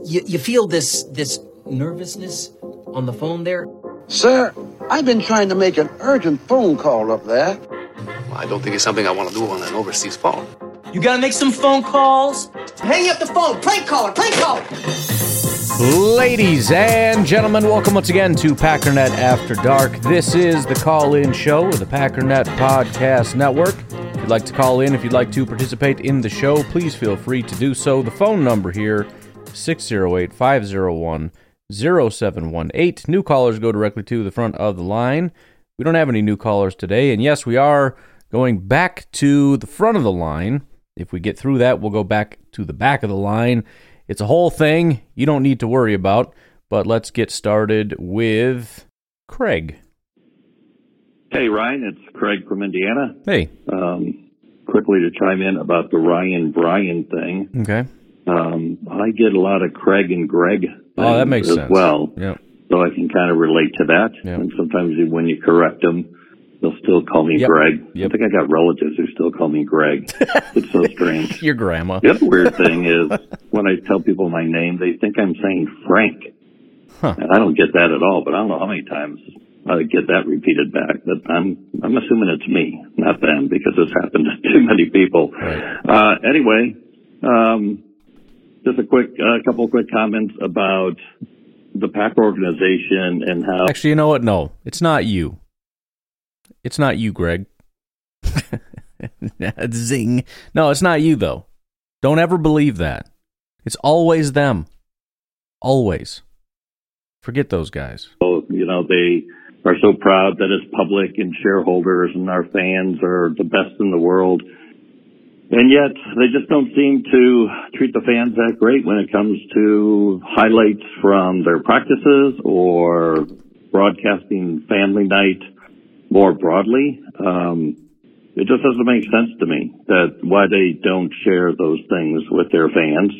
You, you feel this this nervousness on the phone there? Sir, I've been trying to make an urgent phone call up there. I don't think it's something I want to do on an overseas phone. You gotta make some phone calls. Hang up the phone. Prank caller. Prank caller. Ladies and gentlemen, welcome once again to Packernet After Dark. This is the call-in show of the Packernet Podcast Network. If you'd like to call in, if you'd like to participate in the show, please feel free to do so. The phone number here 608 501 0718. New callers go directly to the front of the line. We don't have any new callers today. And yes, we are going back to the front of the line. If we get through that, we'll go back to the back of the line. It's a whole thing you don't need to worry about. But let's get started with Craig. Hey, Ryan, it's Craig from Indiana. Hey. Um, quickly to chime in about the Ryan Bryan thing. Okay. Um, I get a lot of Craig and Greg. Oh, that makes as sense. well. Yeah. So I can kind of relate to that. Yep. And sometimes when you correct them, they'll still call me Yep. Greg. Yep. I think I got relatives who still call me Greg. it's so strange. Your grandma. The other weird thing is when I tell people my name, they think I'm saying Frank. Huh. And I don't get that at all, but I don't know how many times I get that repeated back. But I'm I'm assuming it's me, not them, because it's happened to too many people. Right. Uh, anyway, um, just a quick, a couple quick comments about the Pack organization and how Actually, you know what? No, it's not you. It's not you, Greg. Zing. No, it's not you, though. Don't ever believe that. It's always them. Always. Forget those guys. Oh, you know they are so proud that it's public and shareholders and our fans are the best in the world. And yet they just don't seem to treat the fans that great when it comes to highlights from their practices or broadcasting family night more broadly. Um, it just doesn't make sense to me that why they don't share those things with their fans.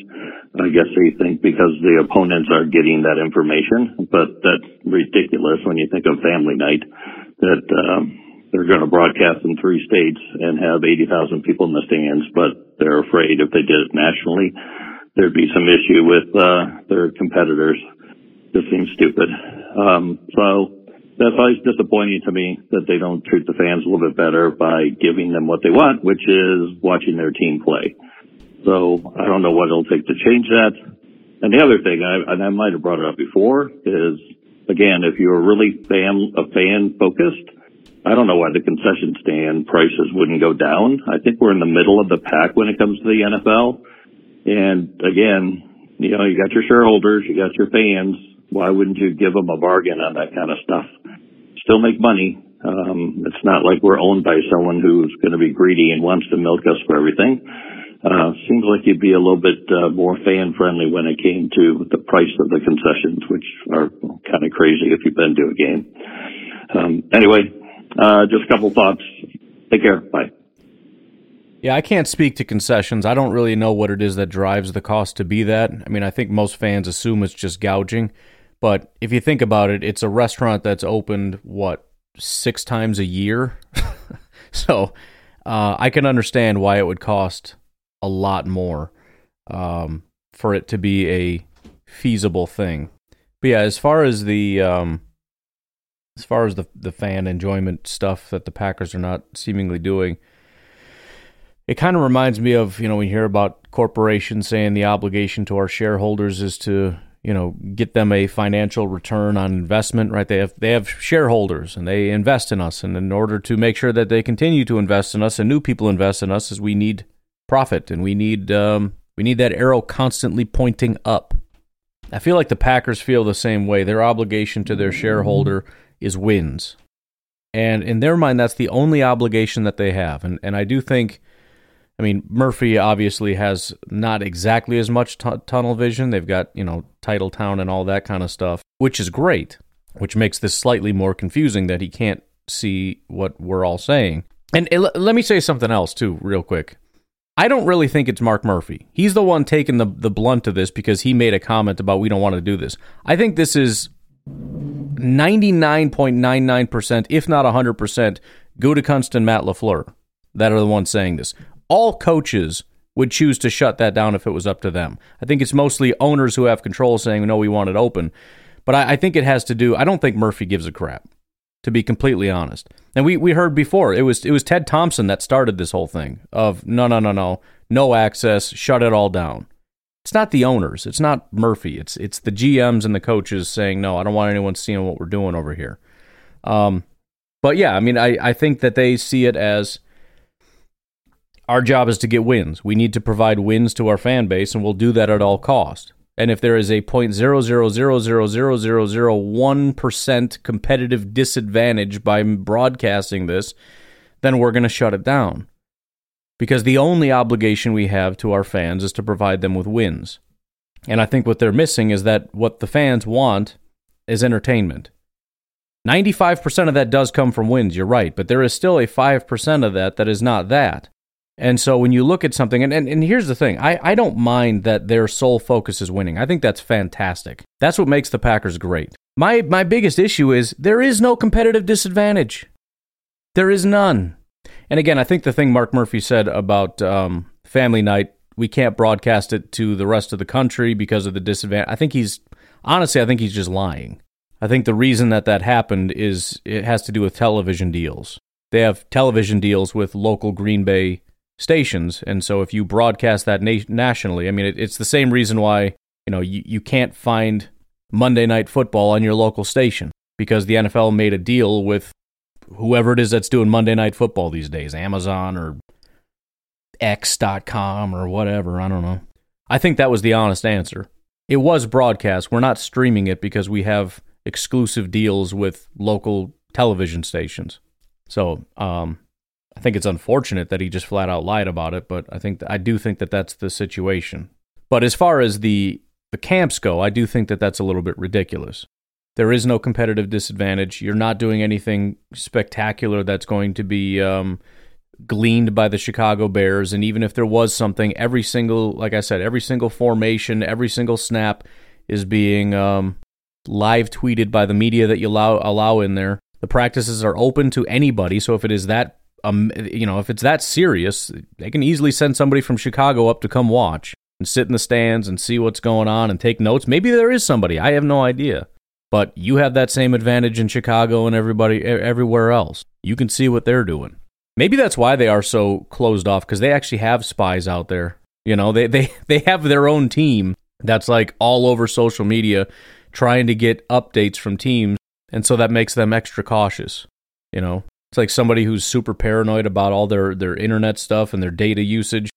I guess they think because the opponents are getting that information, but that's ridiculous when you think of family night that um, they're going to broadcast in three states and have 80,000 people in the stands, but they're afraid if they did it nationally, there'd be some issue with uh, their competitors. Just seems stupid. Um, so that's always disappointing to me that they don't treat the fans a little bit better by giving them what they want, which is watching their team play. So I don't know what it'll take to change that. And the other thing, I, and I might have brought it up before, is again, if you're really fan, a fan focused, I don't know why the concession stand prices wouldn't go down. I think we're in the middle of the pack when it comes to the NFL. And again, you know, you got your shareholders, you got your fans. Why wouldn't you give them a bargain on that kind of stuff? Still make money. Um, it's not like we're owned by someone who's going to be greedy and wants to milk us for everything. Uh, seems like you'd be a little bit uh, more fan friendly when it came to the price of the concessions, which are kind of crazy if you've been to a game. Um, anyway, uh, just a couple thoughts. Take care. Bye. Yeah, I can't speak to concessions. I don't really know what it is that drives the cost to be that. I mean, I think most fans assume it's just gouging. But if you think about it, it's a restaurant that's opened, what, six times a year? so uh, I can understand why it would cost a lot more um, for it to be a feasible thing. But yeah, as far as the um, as far as the the fan enjoyment stuff that the Packers are not seemingly doing. It kind of reminds me of, you know, we hear about corporations saying the obligation to our shareholders is to, you know, get them a financial return on investment, right? They have they have shareholders and they invest in us and in order to make sure that they continue to invest in us and new people invest in us is we need profit and we need um, we need that arrow constantly pointing up. I feel like the Packers feel the same way. Their obligation to their shareholder is wins. And in their mind, that's the only obligation that they have. And, and I do think, I mean, Murphy obviously has not exactly as much t- tunnel vision. They've got, you know, Titletown and all that kind of stuff, which is great, which makes this slightly more confusing that he can't see what we're all saying. And, and let me say something else, too, real quick. I don't really think it's Mark Murphy. He's the one taking the, the blunt of this because he made a comment about we don't want to do this. I think this is 99.99%, if not 100%, Gutekunst and Matt LaFleur that are the ones saying this. All coaches would choose to shut that down if it was up to them. I think it's mostly owners who have control saying, no, we want it open. But I, I think it has to do, I don't think Murphy gives a crap, to be completely honest. And we, we heard before, it was, it was Ted Thompson that started this whole thing of no, no, no, no, no access, shut it all down. It's not the owners. It's not Murphy. It's it's the GMs and the coaches saying, no, I don't want anyone seeing what we're doing over here. Um, but yeah, I mean, I, I think that they see it as our job is to get wins. We need to provide wins to our fan base, and we'll do that at all cost. And if there is a point zero zero zero zero zero zero zero one percent competitive disadvantage by broadcasting this, then we're going to shut it down because the only obligation we have to our fans is to provide them with wins. And I think what they're missing is that what the fans want is entertainment. 95% of that does come from wins, you're right, but there is still a 5% of that that is not that. And so when you look at something, and, and, and here's the thing I, I don't mind that their sole focus is winning. I think that's fantastic. That's what makes the Packers great. My, my biggest issue is there is no competitive disadvantage. There is none. And again, I think the thing Mark Murphy said about um, Family Night, we can't broadcast it to the rest of the country because of the disadvantage. I think he's honestly, I think he's just lying. I think the reason that that happened is it has to do with television deals. They have television deals with local Green Bay stations, and so if you broadcast that na- nationally, I mean, it, it's the same reason why you know you, you can't find Monday Night Football on your local station because the NFL made a deal with whoever it is that's doing Monday Night Football these days, Amazon or X.com or whatever. I don't know. I think that was the honest answer. It was broadcast. We're not streaming it because we have exclusive deals with local television stations. So, um, I think it's unfortunate that he just flat out lied about it, but I think I do think that that's the situation. But as far as the the camps go, I do think that that's a little bit ridiculous. There is no competitive disadvantage. You're not doing anything spectacular that's going to be um, gleaned by the Chicago Bears. And even if there was something, every single, like I said, every single formation, every single snap is being um, live tweeted by the media that you allow allow in there. The practices are open to anybody. So if it is that, um, you know, if it's that serious, they can easily send somebody from Chicago up to come watch and sit in the stands and see what's going on and take notes. Maybe there is somebody. I have no idea. But you have that same advantage in Chicago and everybody everywhere else. You can see what they're doing. Maybe that's why they are so closed off because they actually have spies out there. You know, they, they, they have their own team that's like all over social media trying to get updates from teams. And so that makes them extra cautious. You know, it's like somebody who's super paranoid about all their, their internet stuff and their data usage,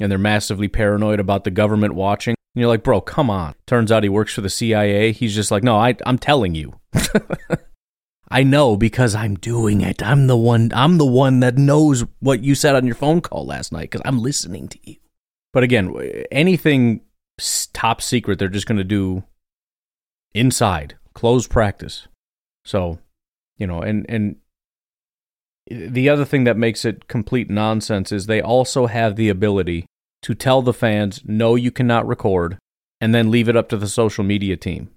and they're massively paranoid about the government watching. And you're like, bro, come on. Turns out he works for the CIA. He's just like, no, I, I'm telling you. I know because I'm doing it. I'm the one. I'm the one that knows what you said on your phone call last night because I'm listening to you. But again, anything top secret, they're just going to do inside, closed practice. So, you know, and and the other thing that makes it complete nonsense is they also have the ability to tell the fans, no, you cannot record, and then leave it up to the social media team.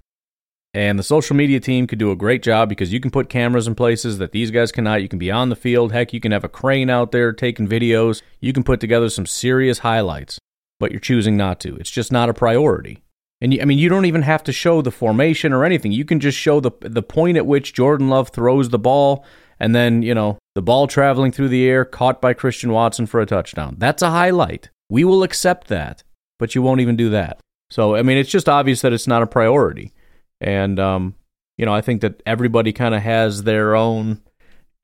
And the social media team could do a great job because you can put cameras in places that these guys cannot. You can be on the field. Heck, you can have a crane out there taking videos. You can put together some serious highlights, but you're choosing not to. It's just not a priority. And you, I mean, you don't even have to show the formation or anything. You can just show the the point at which Jordan Love throws the ball, and then you know the ball traveling through the air, caught by Christian Watson for a touchdown. That's a highlight. We will accept that, but you won't even do that. So I mean, it's just obvious that it's not a priority. And um, you know, I think that everybody kind of has their own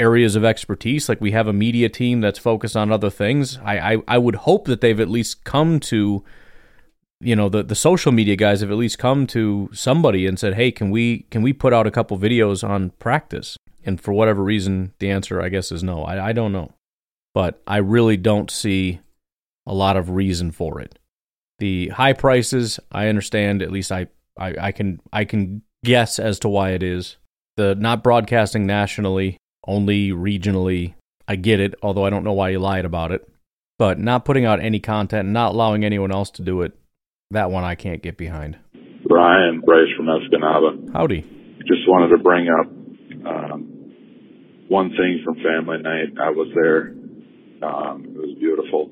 areas of expertise. Like we have a media team that's focused on other things. I, I, I would hope that they've at least come to you know the the social media guys have at least come to somebody and said, "Hey, can we can we put out a couple videos on practice?" And for whatever reason, the answer I guess is no. I I don't know, but I really don't see a lot of reason for it. The high prices, I understand. At least I I, I can I can guess as to why it is. The not broadcasting nationally, only regionally. I get it, although I don't know why you lied about it. But not putting out any content, not allowing anyone else to do it, that one I can't get behind. Brian Bryce from Escanaba. Howdy. Just wanted to bring up um, one thing from Family Night. I was there. Um, it was beautiful.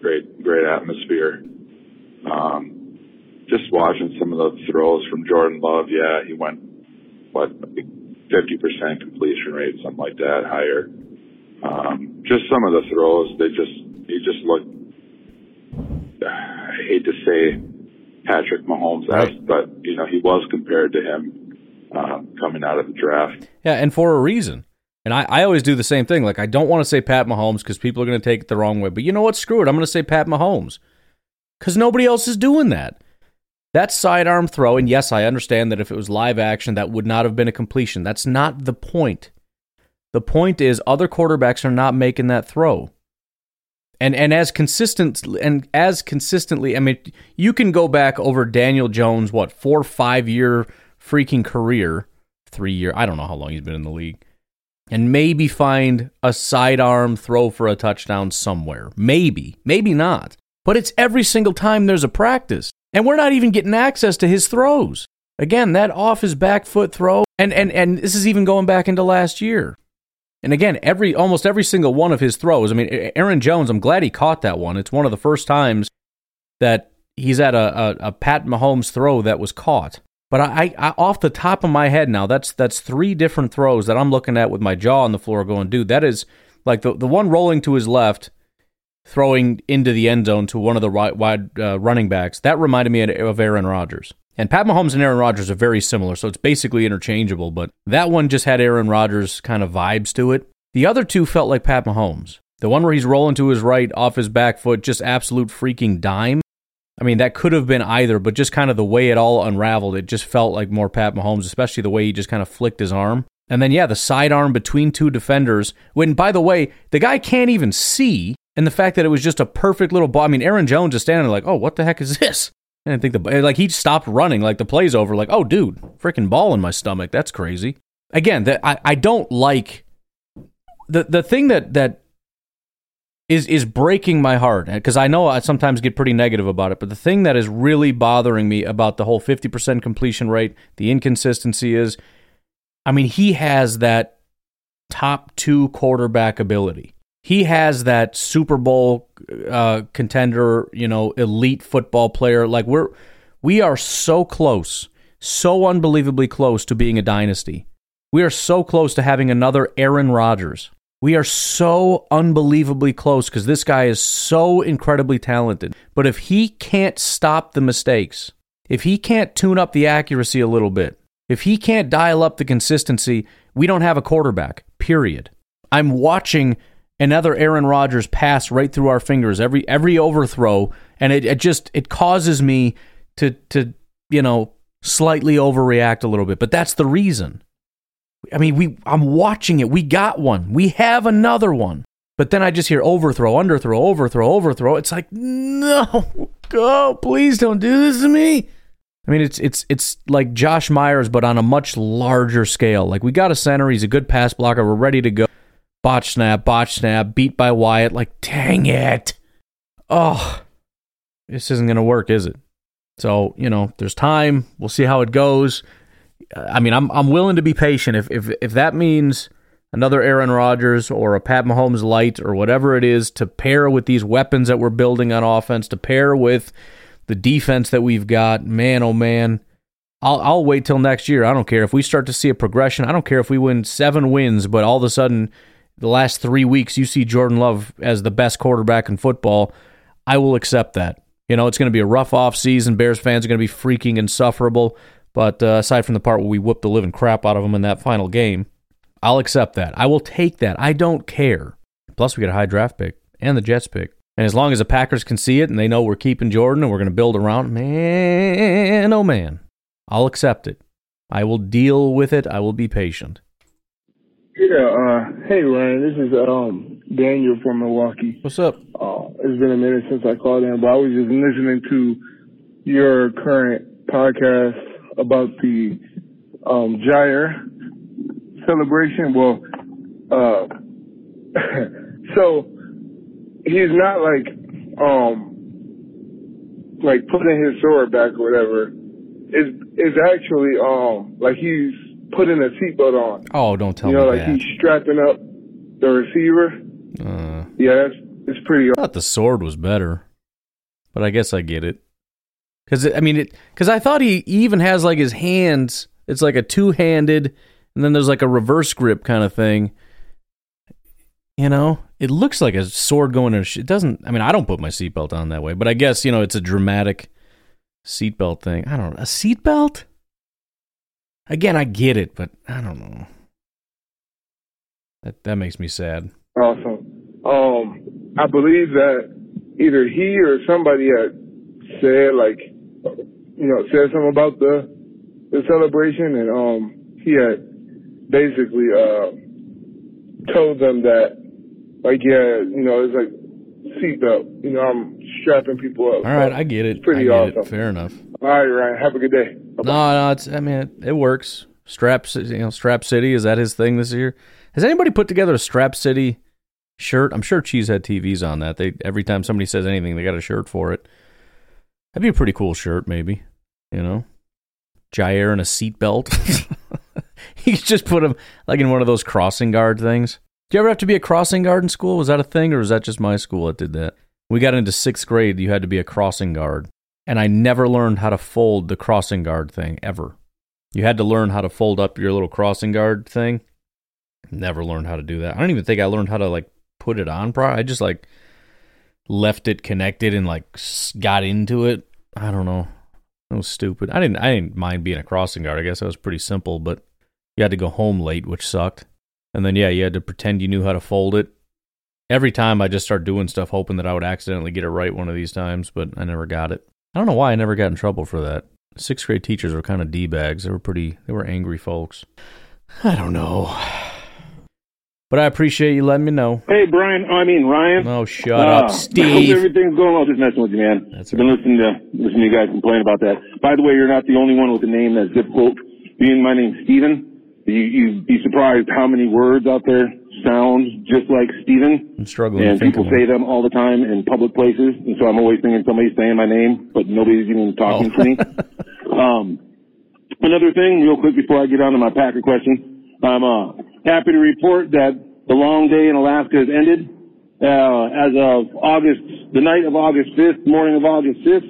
Great, great atmosphere. Um, just watching some of the throws from Jordan Love. Yeah, he went what 50% completion rate, something like that, higher. Um, just some of the throws, they just he just looked I hate to say Patrick Mahomes, right. but you know he was compared to him um, coming out of the draft. Yeah, and for a reason. And I, I always do the same thing. Like I don't want to say Pat Mahomes because people are going to take it the wrong way. But you know what? Screw it. I'm going to say Pat Mahomes because nobody else is doing that. That sidearm throw, and yes, I understand that if it was live action, that would not have been a completion. That's not the point. The point is other quarterbacks are not making that throw and and as consistent and as consistently i mean you can go back over daniel jones what four five year freaking career three year i don't know how long he's been in the league and maybe find a sidearm throw for a touchdown somewhere maybe maybe not but it's every single time there's a practice and we're not even getting access to his throws again that off his back foot throw and and and this is even going back into last year and again, every almost every single one of his throws. I mean, Aaron Jones. I'm glad he caught that one. It's one of the first times that he's at a, a, a Pat Mahomes throw that was caught. But I, I, off the top of my head now, that's that's three different throws that I'm looking at with my jaw on the floor, going, dude, that is like the the one rolling to his left, throwing into the end zone to one of the right, wide uh, running backs. That reminded me of Aaron Rodgers. And Pat Mahomes and Aaron Rodgers are very similar, so it's basically interchangeable, but that one just had Aaron Rodgers kind of vibes to it. The other two felt like Pat Mahomes. The one where he's rolling to his right off his back foot, just absolute freaking dime. I mean, that could have been either, but just kind of the way it all unraveled, it just felt like more Pat Mahomes, especially the way he just kind of flicked his arm. And then, yeah, the sidearm between two defenders. When, by the way, the guy can't even see. And the fact that it was just a perfect little ball. I mean, Aaron Jones is standing there like, oh, what the heck is this? I think the like he stopped running like the play's over. Like, oh, dude, freaking ball in my stomach. That's crazy. Again, that I, I don't like the the thing that that is is breaking my heart because I know I sometimes get pretty negative about it. But the thing that is really bothering me about the whole fifty percent completion rate, the inconsistency is, I mean, he has that top two quarterback ability he has that Super Bowl uh, contender, you know, elite football player. Like we're we are so close, so unbelievably close to being a dynasty. We are so close to having another Aaron Rodgers. We are so unbelievably close because this guy is so incredibly talented. But if he can't stop the mistakes, if he can't tune up the accuracy a little bit, if he can't dial up the consistency, we don't have a quarterback, period. I'm watching another Aaron Rodgers pass right through our fingers every every overthrow, and it, it just it causes me to to you know slightly overreact a little bit. But that's the reason. I mean, we I'm watching it. We got one. We have another one. But then I just hear overthrow, underthrow, overthrow, overthrow. It's like, no, go, please don't do this to me. I mean, it's it's it's like Josh Myers, but on a much larger scale. Like we got a center, he's a good pass blocker, we're ready to go botch snap, botch snap, beat by Wyatt. Like, dang it. Oh, this isn't to work, is it? So, you know, there's time. We'll see how it goes. I mean, I'm I'm willing to be patient if if if that means another Aaron Rodgers or a Pat Mahomes light or whatever it is to pair with these weapons that we're building on offense, to pair with the defense that we've got, man, oh man. I'll I'll wait till next year. I don't care if we start to see a progression. I don't care if we win seven wins, but all of a sudden, the last three weeks you see Jordan Love as the best quarterback in football. I will accept that. You know, it's going to be a rough off season. Bears fans are going to be freaking insufferable. But uh, aside from the part where we whooped the living crap out of them in that final game, I'll accept that. I will take that. I don't care. Plus, we get a high draft pick and the Jets pick. And as long as the Packers can see it and they know we're keeping Jordan and we're going to build around, man, oh man, I'll accept it. I will deal with it. I will be patient. Yeah, uh, hey Ryan, this is um Daniel from Milwaukee. What's up? Uh, it's been a minute since I called in, but I was just listening to your current podcast about the um Jaire celebration. Well, uh, so he's not like um like putting his sword back or whatever. Is is actually um like he's putting a seatbelt on. Oh, don't tell me that. you know, like that. he's strapping up the receiver. Uh, Yeah, that's it's pretty. I thought the sword was better, but I guess I get it. Because I mean, it because I thought he even has like his hands. It's like a two handed, and then there's like a reverse grip kind of thing. You know, it looks like a sword going in. It doesn't. I mean, I don't put my seatbelt on that way, but I guess you know it's a dramatic seatbelt thing. I don't know a seatbelt. Again, I get it, but I don't know. That that makes me sad. Awesome. Um, I believe that either he or somebody had said like, you know, said something about the the celebration, and um, he had basically uh told them that like, yeah, you know, it's like seatbelt. You know, I'm strapping people up. All right, I get it. Pretty I awesome. It. Fair enough. All right, Ryan. Have a good day. Bye-bye. No, no, it's. I mean, it, it works. Strap, you know, Strap City is that his thing this year? Has anybody put together a Strap City shirt? I'm sure Cheesehead TV's on that. They every time somebody says anything, they got a shirt for it. That'd be a pretty cool shirt, maybe. You know, Jaire and a seatbelt. you just put him like in one of those crossing guard things. Do you ever have to be a crossing guard in school? Was that a thing, or was that just my school that did that? We got into sixth grade, you had to be a crossing guard and I never learned how to fold the crossing guard thing ever. You had to learn how to fold up your little crossing guard thing. Never learned how to do that. I don't even think I learned how to like put it on. Pro, I just like left it connected and like got into it. I don't know. It was stupid. I didn't. I didn't mind being a crossing guard. I guess that was pretty simple, but you had to go home late, which sucked. And then yeah, you had to pretend you knew how to fold it. Every time I just start doing stuff, hoping that I would accidentally get it right one of these times, but I never got it. I don't know why I never got in trouble for that. Sixth grade teachers were kind of d bags. They were pretty. They were angry folks. I don't know. But I appreciate you letting me know. Hey, Brian. I mean, Ryan. Oh, shut Uh, up, Hope Steve. everything's going well. Just messing with you, man. That's I've been listening to listening to you guys complain about that. By the way, you're not the only one with a name that's difficult. Being my name's Steven. You you'd be surprised how many words out there sound just like Steven. I'm struggling And to think people say them all the time in public places, and so I'm always thinking somebody's saying my name, but nobody's even talking Oh. to me. um, another thing, real quick before I get on to my Packer question, I'm uh, happy to report that the long day in Alaska has ended. Uh, as of August, the night of August 5th, morning of August 5th,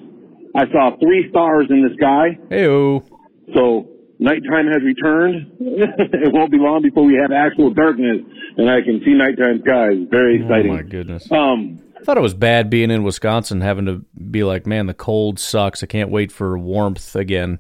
I saw three stars in the sky. Heyo. So nighttime has returned. it won't be long before we have actual darkness, and I can see nighttime skies. Very exciting. Oh my goodness. Um, I thought it was bad being in Wisconsin, having to be like, man, the cold sucks. I can't wait for warmth again.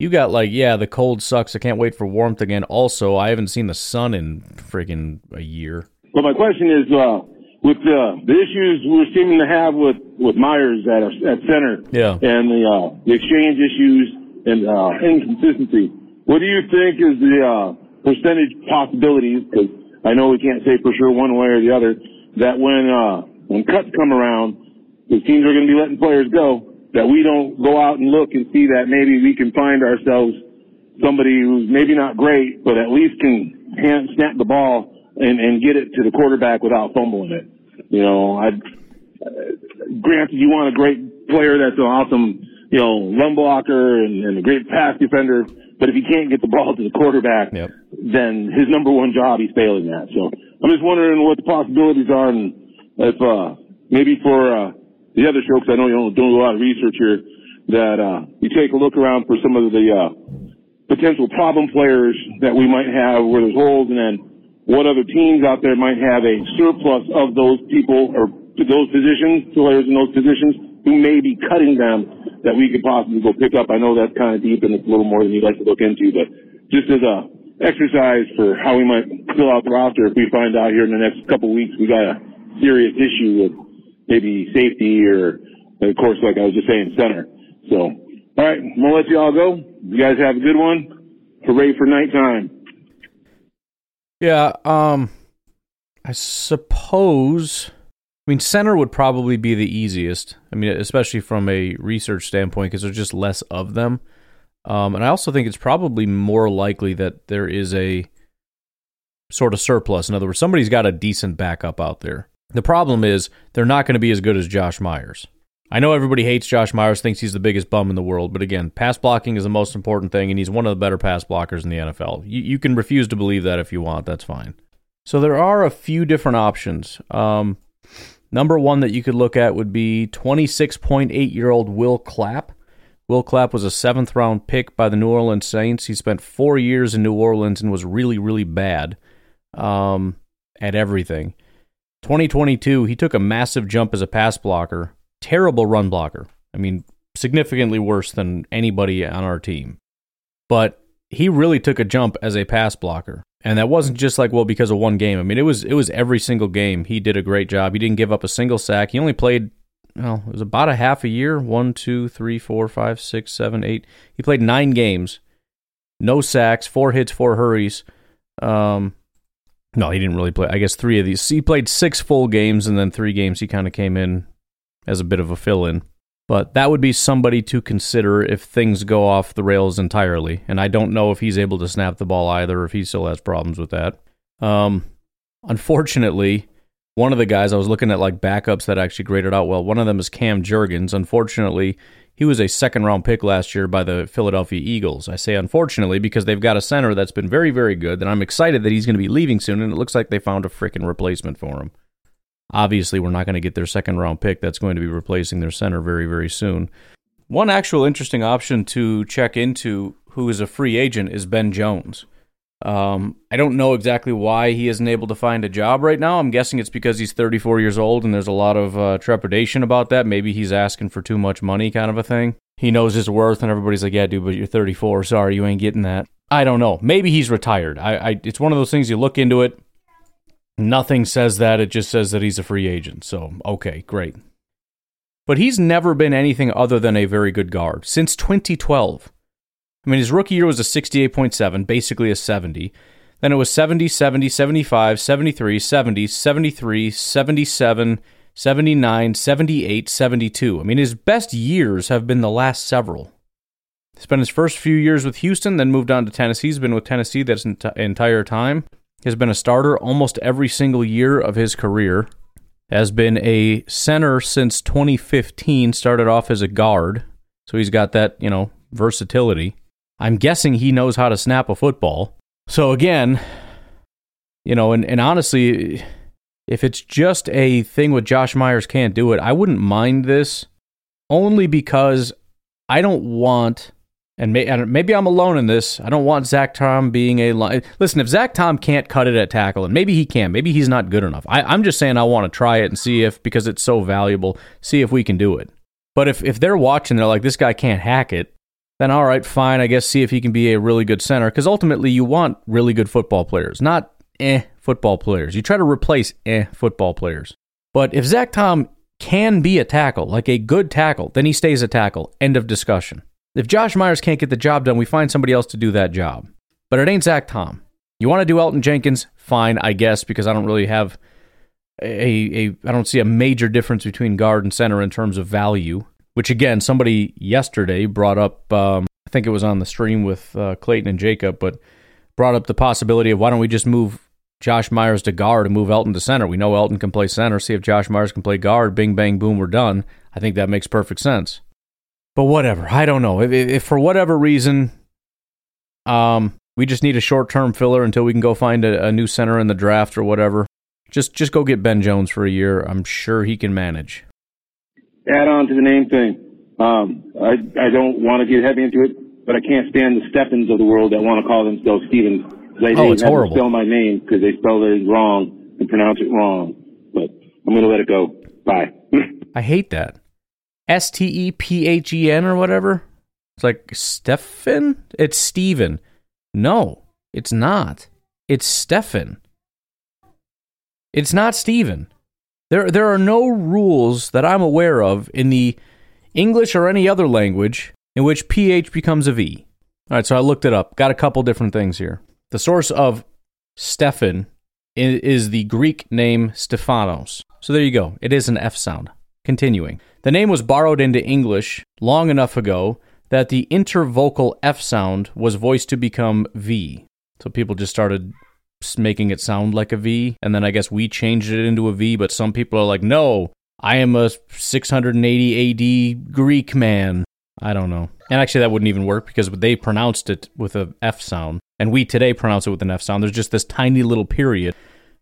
You got like, yeah, the cold sucks. I can't wait for warmth again. Also, I haven't seen the sun in freaking a year. Well, my question is, uh, with the the issues we're seeming to have with with Myers at at center, Yeah. and the uh, the exchange issues and uh, inconsistency, what do you think is the uh, percentage possibilities? Because I know we can't say for sure one way or the other that when uh, when cuts come around, the teams are going to be letting players go. That we don't go out and look and see that maybe we can find ourselves somebody who's maybe not great, but at least can hand, snap the ball and, and get it to the quarterback without fumbling it. You know, I, uh, granted you want a great player that's an awesome, you know, run blocker and, and a great pass defender, but if he can't get the ball to the quarterback, then his number one job he's failing at. So I'm just wondering what the possibilities are and if, uh, maybe for, uh, the other show, 'cause I know you don't do a lot of research here, that uh, you take a look around for some of the uh, potential problem players that we might have where there's holes, and then what other teams out there might have a surplus of those people or those positions, players in those positions who may be cutting them that we could possibly go pick up. I know that's kind of deep and it's a little more than you'd like to look into, but just as a exercise for how we might fill out the roster if we find out here in the next couple weeks we got a serious issue with maybe safety or, of course, like I was just saying, center. So, all right, I'm gonna let you all go. You guys have a good one. Hooray for nighttime. Yeah, um, I suppose. I mean, center would probably be the easiest. I mean, especially from a research standpoint, because there's just less of them. Um, and I also think it's probably more likely that there is a sort of surplus. In other words, somebody's got a decent backup out there. The problem is they're not going to be as good as Josh Myers. I know everybody hates Josh Myers, thinks he's the biggest bum in the world, but again, pass blocking is the most important thing, and he's one of the better pass blockers in the NFL. You, you can refuse to believe that if you want, that's fine. So there are a few different options. Um, number one that you could look at would be 26.8 year old Will Clapp. Will Clapp was a seventh round pick by the New Orleans Saints. He spent four years in New Orleans and was really, really bad um, at everything. 2022, he took a massive jump as a pass blocker terrible run blocker. I mean, significantly worse than anybody on our team. But he really took a jump as a pass blocker. And that wasn't just like, well, because of one game. I mean, it was it was every single game. He did a great job. He didn't give up a single sack. He only played well, it was about a half a year. One, two, three, four, five, six, seven, eight. He played nine games. No sacks, four hits, four hurries. Um, no, he didn't really play. I guess three of these. He played six full games, and then three games he kind of came in as a bit of a fill in. But that would be somebody to consider if things go off the rails entirely. And I don't know if he's able to snap the ball either, if he still has problems with that. Um, unfortunately, one of the guys I was looking at like backups that actually graded out well. One of them is Cam Jurgens. Unfortunately, he was a second round pick last year by the Philadelphia Eagles. I say unfortunately because they've got a center that's been very, very good. And I'm excited that he's going to be leaving soon. And it looks like they found a freaking replacement for him. Obviously, we're not going to get their second round pick. That's going to be replacing their center very, very soon. One actual interesting option to check into who is a free agent is Ben Jones. Um, I don't know exactly why he isn't able to find a job right now. I'm guessing it's because he's 34 years old and there's a lot of uh, trepidation about that. Maybe he's asking for too much money, kind of a thing. He knows his worth, and everybody's like, "Yeah, dude, but you're 34. Sorry, you ain't getting that." I don't know. Maybe he's retired. I, I it's one of those things you look into it. Nothing says that. It just says that he's a free agent. So, okay, great. But he's never been anything other than a very good guard since 2012. I mean, his rookie year was a 68.7, basically a 70. Then it was 70, 70, 75, 73, 70, 73, 77, 79, 78, 72. I mean, his best years have been the last several. Spent his first few years with Houston, then moved on to Tennessee. He's been with Tennessee this ent- entire time He has been a starter almost every single year of his career. Has been a center since 2015. Started off as a guard, so he's got that you know versatility. I'm guessing he knows how to snap a football. So again, you know, and, and honestly, if it's just a thing with Josh Myers can't do it, I wouldn't mind this only because I don't want and, may, and maybe I'm alone in this. I don't want Zach Tom being a line. Listen, if Zach Tom can't cut it at tackle, and maybe he can, maybe he's not good enough. I, I'm just saying I want to try it and see if because it's so valuable, see if we can do it. But if if they're watching, they're like, this guy can't hack it. Then all right, fine. I guess see if he can be a really good center because ultimately you want really good football players, not eh football players. You try to replace eh football players. But if Zach Tom can be a tackle, like a good tackle, then he stays a tackle. End of discussion. If Josh Myers can't get the job done, we find somebody else to do that job. But it ain't Zach Tom. You want to do Elgton Jenkins? Fine, I guess, because I don't really have a, a I don't see a major difference between guard and center in terms of value. Which again, somebody yesterday brought up. Um, I think it was on the stream with uh, Clayton and Jacob, but brought up the possibility of why don't we just move Josh Myers to guard and move Elgton to center? We know Elgton can play center. See if Josh Myers can play guard. Bing, bang, boom, we're done. I think that makes perfect sense. But whatever, I don't know. If, if for whatever reason, um, we just need a short-term filler until we can go find a, a new center in the draft or whatever. Just just go get Ben Jones for a year. I'm sure he can manage. Add on to the name thing. Um, I I don't want to get heavy into it, but I can't stand the Steffens of the world that want to call themselves Stevens. They Oh, it's horrible. Spell my name because they spell it wrong and pronounce it wrong. But I'm gonna let it go. Bye. I hate that. S T E P H E N or whatever. It's like Stefan? It's Steven. No, it's not. It's Stefan. It's not Steven. There there are no rules that I'm aware of in the English or any other language in which PH becomes a V. All right, so I looked it up. Got a couple different things here. The source of Stefan is the Greek name Stephanos. So there you go. It is an F sound. Continuing. The name was borrowed into English long enough ago that the intervocal F sound was voiced to become V. So people just started making it sound like a V, and then I guess we changed it into a V, but some people are like, no, I am a 680 AD Greek man. I don't know. And actually, that wouldn't even work because they pronounced it with a F sound, and we today pronounce it with an F sound. There's just this tiny little period.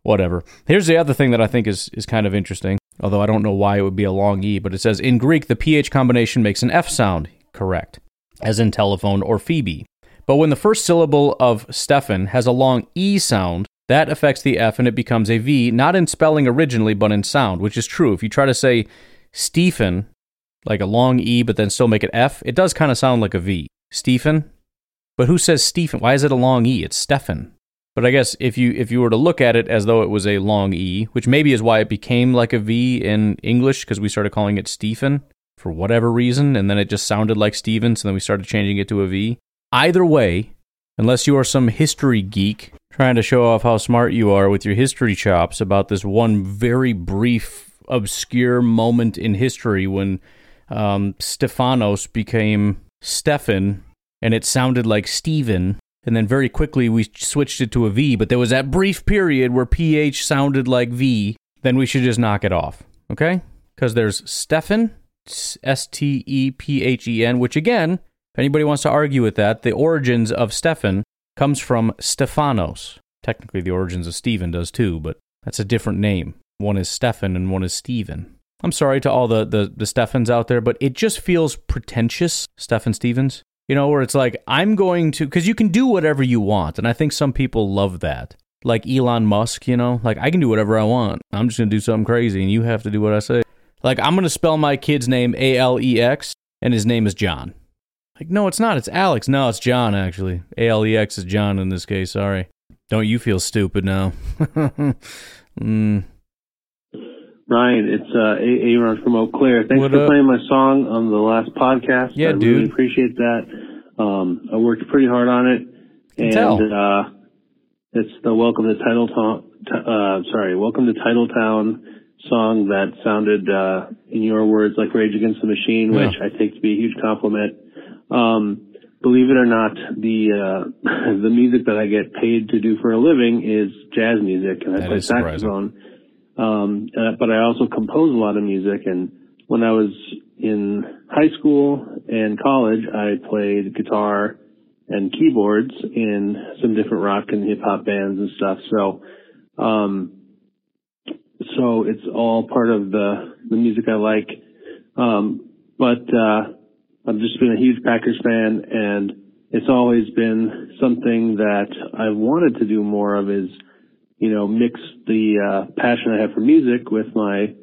Whatever. Here's the other thing that I think is, is kind of interesting, although I don't know why it would be a long E, but it says in Greek, the PH combination makes an F sound. Correct. As in telephone or Phoebe. But when the first syllable of Stefan has a long E sound, that affects the F and it becomes a V, not in spelling originally, but in sound, which is true. If you try to say Stephen, like a long E, but then still make it F, it does kind of sound like a V. Stephen? But who says Stephen? Why is it a long E? It's Stefan. But I guess if you if you were to look at it as though it was a long E, which maybe is why it became like a V in English, because we started calling it Stephen for whatever reason, and then it just sounded like Stephen, so then we started changing it to a V. Either way, unless you are some history geek trying to show off how smart you are with your history chops about this one very brief, obscure moment in history when um, Stephanos became Stefan and it sounded like Stephen. And then very quickly we switched it to a V, but there was that brief period where PH sounded like V. Then we should just knock it off, okay? Because there's Stefan, S T E P H E N, which again, if anybody wants to argue with that, the origins of Stefan comes from Stephanos. Technically, the origins of Stephen does too, but that's a different name. One is Stefan and one is Stephen. I'm sorry to all the, the, the Stephans out there, but it just feels pretentious, Stephen Stevens. You know, where it's like, I'm going to, because you can do whatever you want. And I think some people love that. Like Elon Musk, you know, like I can do whatever I want. I'm just going to do something crazy and you have to do what I say. Like, I'm going to spell my kid's name A L E X and his name is John. Like, no, it's not. It's Alex. No, it's John, actually. A L E X is John in this case. Sorry. Don't you feel stupid now? mm. Ryan, it's uh, A- Aaron from Eau Claire. Thanks What for up? playing my song on the last podcast. Yeah, I dude. really appreciate that. Um, I worked pretty hard on it, Can and tell. uh, it's the "Welcome to Titletown." T- uh, sorry, "Welcome to Titletown" song that sounded, uh, in your words, like Rage Against the Machine, Yeah. which I take to be a huge compliment. Um, believe it or not, the uh, the music that I get paid to do for a living is jazz music, and I That play saxophone. Um, uh, but I also compose a lot of music, and when I was in high school and college, I played guitar and keyboards in some different rock and hip hop bands and stuff. So, um, so it's all part of the the music I like. Um, but uh, I've just been a huge Packers fan, and it's always been something that I wanted to do more of. Is you know mix the uh, passion I have for music with my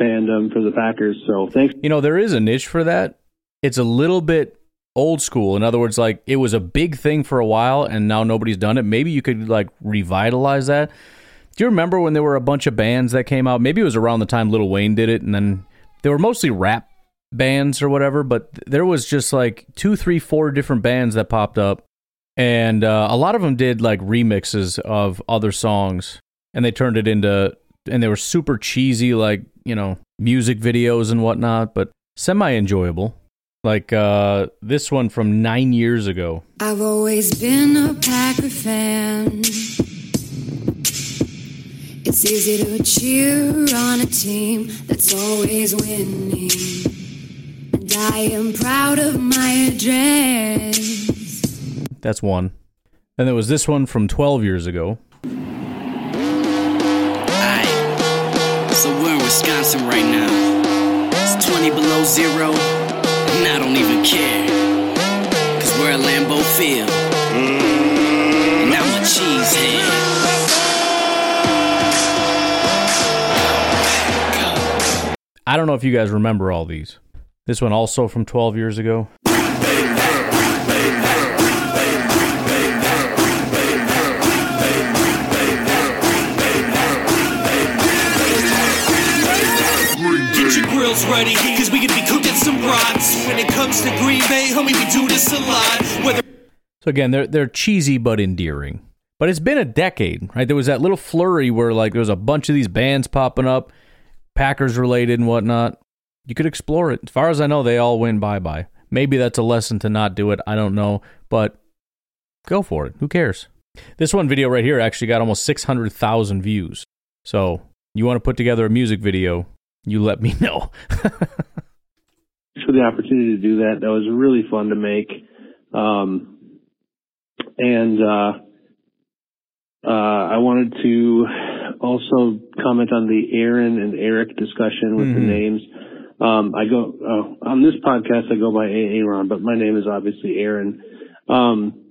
fandom for the Packers. So thanks. You know, there is a niche for that. It's a little bit old school. In other words, like it was a big thing for a while and now nobody's done it. Maybe you could like revitalize that. Do you remember when there were a bunch of bands that came out? Maybe it was around the time Lil Wayne did it and then they were mostly rap bands or whatever, but there was just like two, three, four different bands that popped up. And uh, a lot of them did like remixes of other songs and they turned it into, and they were super cheesy, like, you know, music videos and whatnot, but semi enjoyable. Like uh, this one from nine years ago. I've always been a Packer fan. It's easy to cheer on a team that's always winning. And I am proud of my address. That's one. And there was this one from 12 years ago. So we're in Wisconsin right now. It's 20 below zero. and I don't even care. Cause we're at Lambeau Field, and I'm a cheesehead. I don't know if you guys remember all these. This one also from 12 years ago. Get your grills ready, cause we could be cooking some brats. When it comes to Green Bay, homie, we do this a lot. Whether So again, they're they're cheesy but endearing. But it's been a decade, right? There was that little flurry where like there was a bunch of these bands popping up, Packers related and whatnot. You could explore it. As far as I know, they all win bye bye. Maybe that's a lesson to not do it. I don't know, but go for it. Who cares? This one video right here actually got almost six hundred thousand views. So you want to put together a music video? You let me know. Thanks for the opportunity to do that. That was really fun to make. Um, and uh, uh, I wanted to also comment on the Aaron and Eric discussion with the Mhm. names. Um, I go uh, on this podcast. I go by Aaron, but my name is obviously Aaron. Um,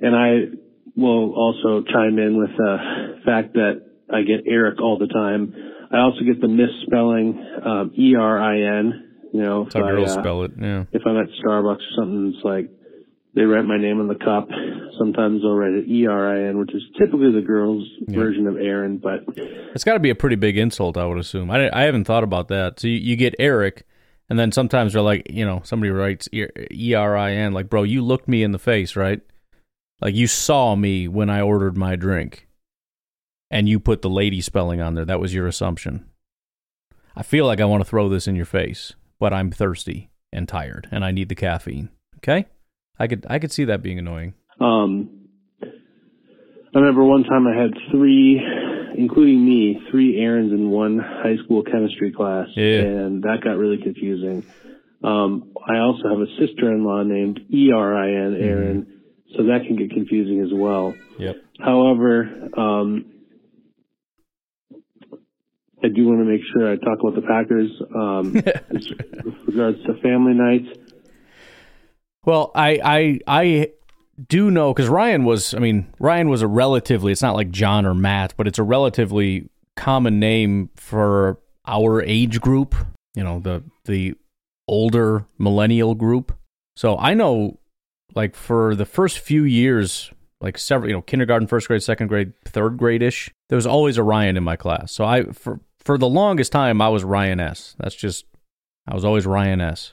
and I will also chime in with the fact that I get Eric all the time. I also get the misspelling um, E R I N. You know, if I, girls uh, spell it. Yeah. if I'm at Starbucks or something, it's like they write my name on the cup. Sometimes they'll write it E R I N, which is typically the girls' version of Aaron. But It's got to be a pretty big insult, I would assume. I, I haven't thought about that. So you, you get Eric, and then sometimes they're like, you know, somebody writes E R I N, like, bro, you looked me in the face, right? Like you saw me when I ordered my drink, and you put the lady spelling on there. That was your assumption. I feel like I want to throw this in your face, but I'm thirsty and tired, and I need the caffeine. Okay, I could I could see that being annoying. um, I remember one time I had three, including me, three Aarons in one high school chemistry class, and that got really confusing. Um, I also have a sister-in-law named E R I N, Aaron, so that can get confusing as well. Yep. However, um, I do want to make sure I talk about the Packers um, with regards to family nights. Well, I I I do know because Ryan was. I mean, Ryan was a relatively. It's not like John or Matt, but it's a relatively common name for our age group. You know, the the older millennial group. So I know, like for the first few years, like several, you know, kindergarten, first grade, second grade, third grade ish, there was always a Ryan in my class. So I for for the longest time I was Ryan S. That's just I was always Ryan S.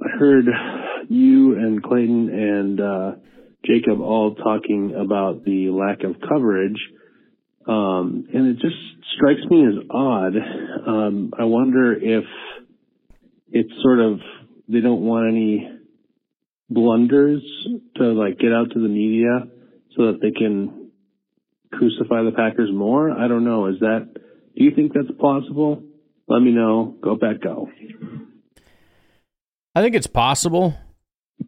I heard you and Clayton and uh, Jacob all talking about the lack of coverage, um, and it just strikes me as odd. Um, I wonder if it's sort of they don't want any blunders to like get out to the media so that they can crucify the Packers more. I don't know. Is that? Do you think that's possible? Let me know. Go Pack, go. I think it's possible,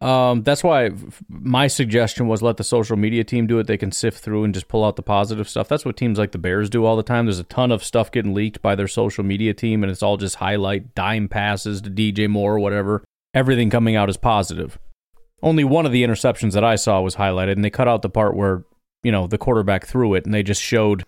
Um, that's why my suggestion was let the social media team do it. They can sift through and just pull out the positive stuff. That's what teams like the Bears do all the time. There's a ton of stuff getting leaked by their social media team, and it's all just highlight dime passes to DJ Moore, or whatever. Everything coming out is positive. Only one of the interceptions that I saw was highlighted, and they cut out the part where you know the quarterback threw it, and they just showed.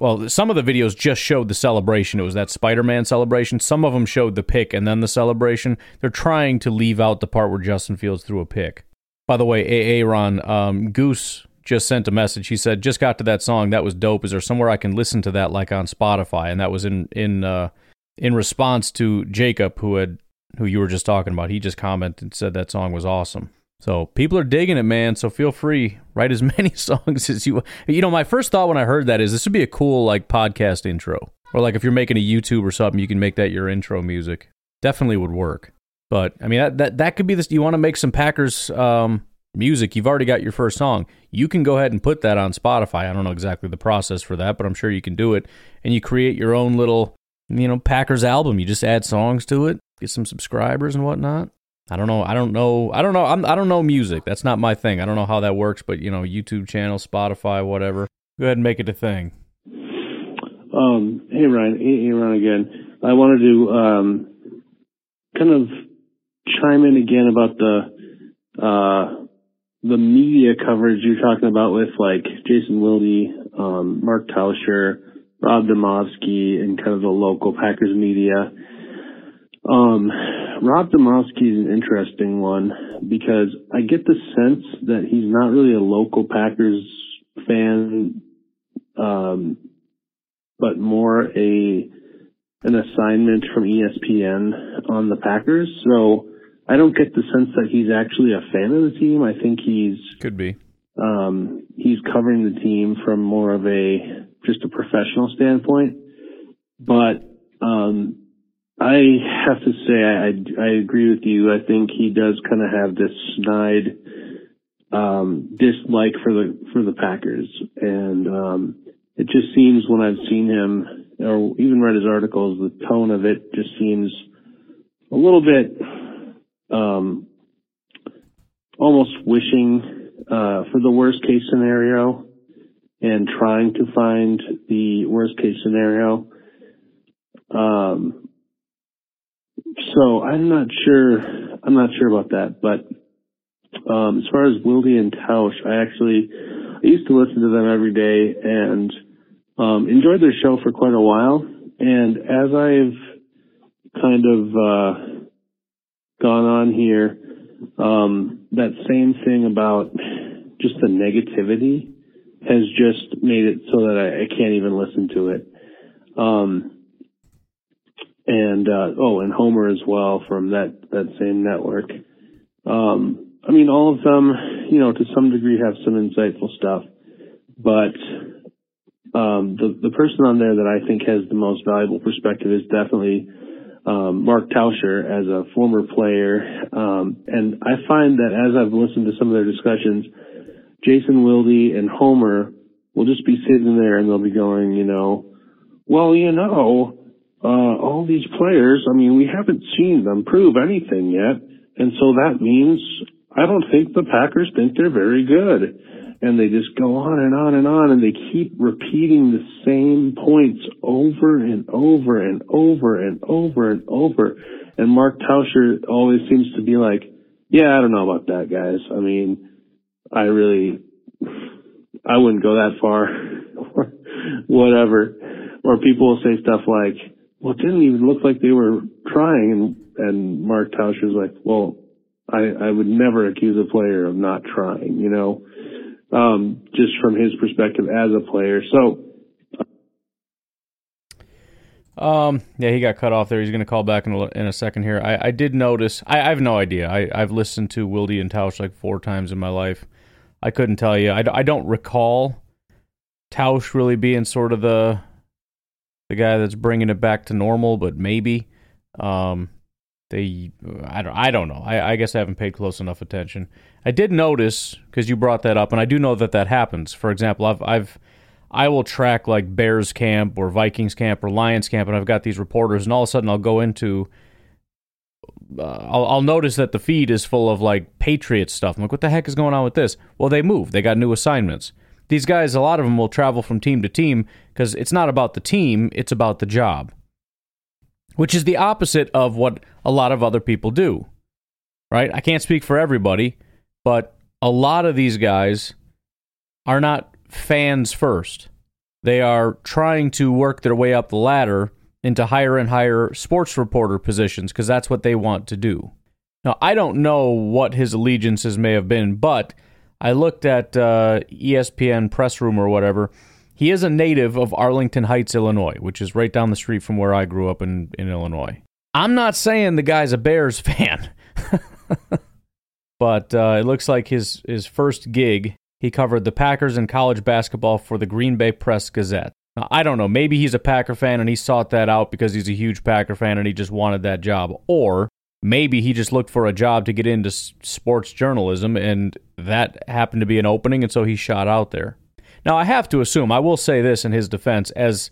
Well, some of the videos just showed the celebration. It was that Spider-Man celebration. Some of them showed the pick and then the celebration. They're trying to leave out the part where Justin Fields threw a pick. By the way, Aaron um, Goose just sent a message. He said, "Just got to that song. That was dope. Is there somewhere I can listen to that, like on Spotify?" And that was in in uh, in response to Jacob, who had who you were just talking about. He just commented and said that song was awesome. So people are digging it, man. So feel free, write as many songs as you. You know, my first thought when I heard that is this would be a cool like podcast intro, or like if you're making a YouTube or something, you can make that your intro music. Definitely would work. But I mean, that that, that could be this. You want to make some Packers um, music? You've already got your first song. You can go ahead and put that on Spotify. I don't know exactly the process for that, but I'm sure you can do it. And you create your own little, you know, Packers album. You just add songs to it, get some subscribers and whatnot. I don't know. I don't know. I don't know. I'm, I don't know music. That's not my thing. I don't know how that works, but you know, YouTube channel, Spotify, whatever. Go ahead and make it a thing. Um, hey Ryan, hey, hey Ryan again. I wanted to um, kind of chime in again about the uh, the media coverage you're talking about with like Jason Wilde, um, Mark Tauscher, Rob Demovsky, and kind of the local Packers media. Um, Rob Demovsky is an interesting one because I get the sense that he's not really a local Packers fan, um, but more a an assignment from ESPN on the Packers. So I don't get the sense that he's actually a fan of the team. I think he's could be. Um, he's covering the team from more of a just a professional standpoint, but um, I have to say I, I agree with you. I think he does kind of have this snide um, dislike for the for the Packers, and um, it just seems when I've seen him or even read his articles, the tone of it just seems a little bit um, almost wishing uh, for the worst case scenario and trying to find the worst case scenario. Um, so I'm not sure. I'm not sure about that. But um, as far as Wilde and Tausch, I actually I used to listen to them every day and um, enjoyed their show for quite a while. And as I've kind of uh, gone on here, um, that same thing about just the negativity has just made it so that I, I can't even listen to it. Um, and uh, oh, and Homer as well from that that same network. Um, I mean, all of them, you know, to some degree have some insightful stuff, but um, the the person on there that I think has the most valuable perspective is definitely um, Mark Tauscher as a former player, um, and I find that as I've listened to some of their discussions, Jason Wilde and Homer will just be sitting there and they'll be going, you know, well, you know, uh, all these players, I mean, we haven't seen them prove anything yet. And so that means I don't think the Packers think they're very good. And they just go on and on and on and they keep repeating the same points over and over and over and over and over. And Mark Tauscher always seems to be like, yeah, I don't know about that, guys. I mean, I really, I wouldn't go that far whatever. Or people will say stuff like, well, it didn't even look like they were trying. And, and Mark Tausch was like, well, I, I would never accuse a player of not trying, you know, um, just from his perspective as a player. So, Um, yeah, he got cut off there. He's going to call back in a, in a second here. I, I did notice. I, I have no idea. I, I've listened to Wilde and Tausch like four times in my life. I couldn't tell you. I, I don't recall Tausch really being sort of the the guy that's bringing it back to normal, but maybe. Um, they, I don't, I don't know. I, I guess I haven't paid close enough attention. I did notice because you brought that up, and I do know that that happens. For example, I've, I've, I will track like Bears camp or Vikings camp or Lions camp, and I've got these reporters, and all of a sudden I'll go into uh, I'll, I'll notice that the feed is full of like Patriot stuff. I'm like, what the heck is going on with this? Well, they moved. They got new assignments. These guys, a lot of them will travel from team to team because it's not about the team, it's about the job, which is the opposite of what a lot of other people do. Right? I can't speak for everybody, but a lot of these guys are not fans first. They are trying to work their way up the ladder into higher and higher sports reporter positions because that's what they want to do. Now, I don't know what his allegiances may have been, but I looked at uh, ESPN press room or whatever. He is a native of Arlington Heights, Illinois, which is right down the street from where I grew up in, in Illinois. I'm not saying the guy's a Bears fan, but uh, it looks like his, his first gig, he covered the Packers and college basketball for the Green Bay Press Gazette. Now, I don't know. Maybe he's a Packer fan and he sought that out because he's a huge Packer fan and he just wanted that job. Or maybe he just looked for a job to get into sports journalism and that happened to be an opening and so he shot out there. Now, I have to assume, I will say this in his defense, as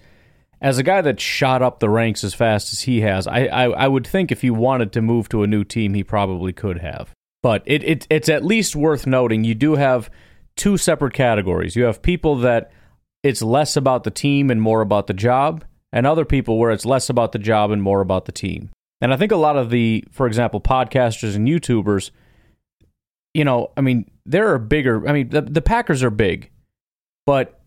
as a guy that shot up the ranks as fast as he has, I, I, I would think if he wanted to move to a new team, he probably could have. But it, it it's at least worth noting you do have two separate categories. You have people that it's less about the team and more about the job, and other people where it's less about the job and more about the team. And I think a lot of the, for example, podcasters and YouTubers, you know, I mean, there are bigger. I mean, the, the Packers are big, but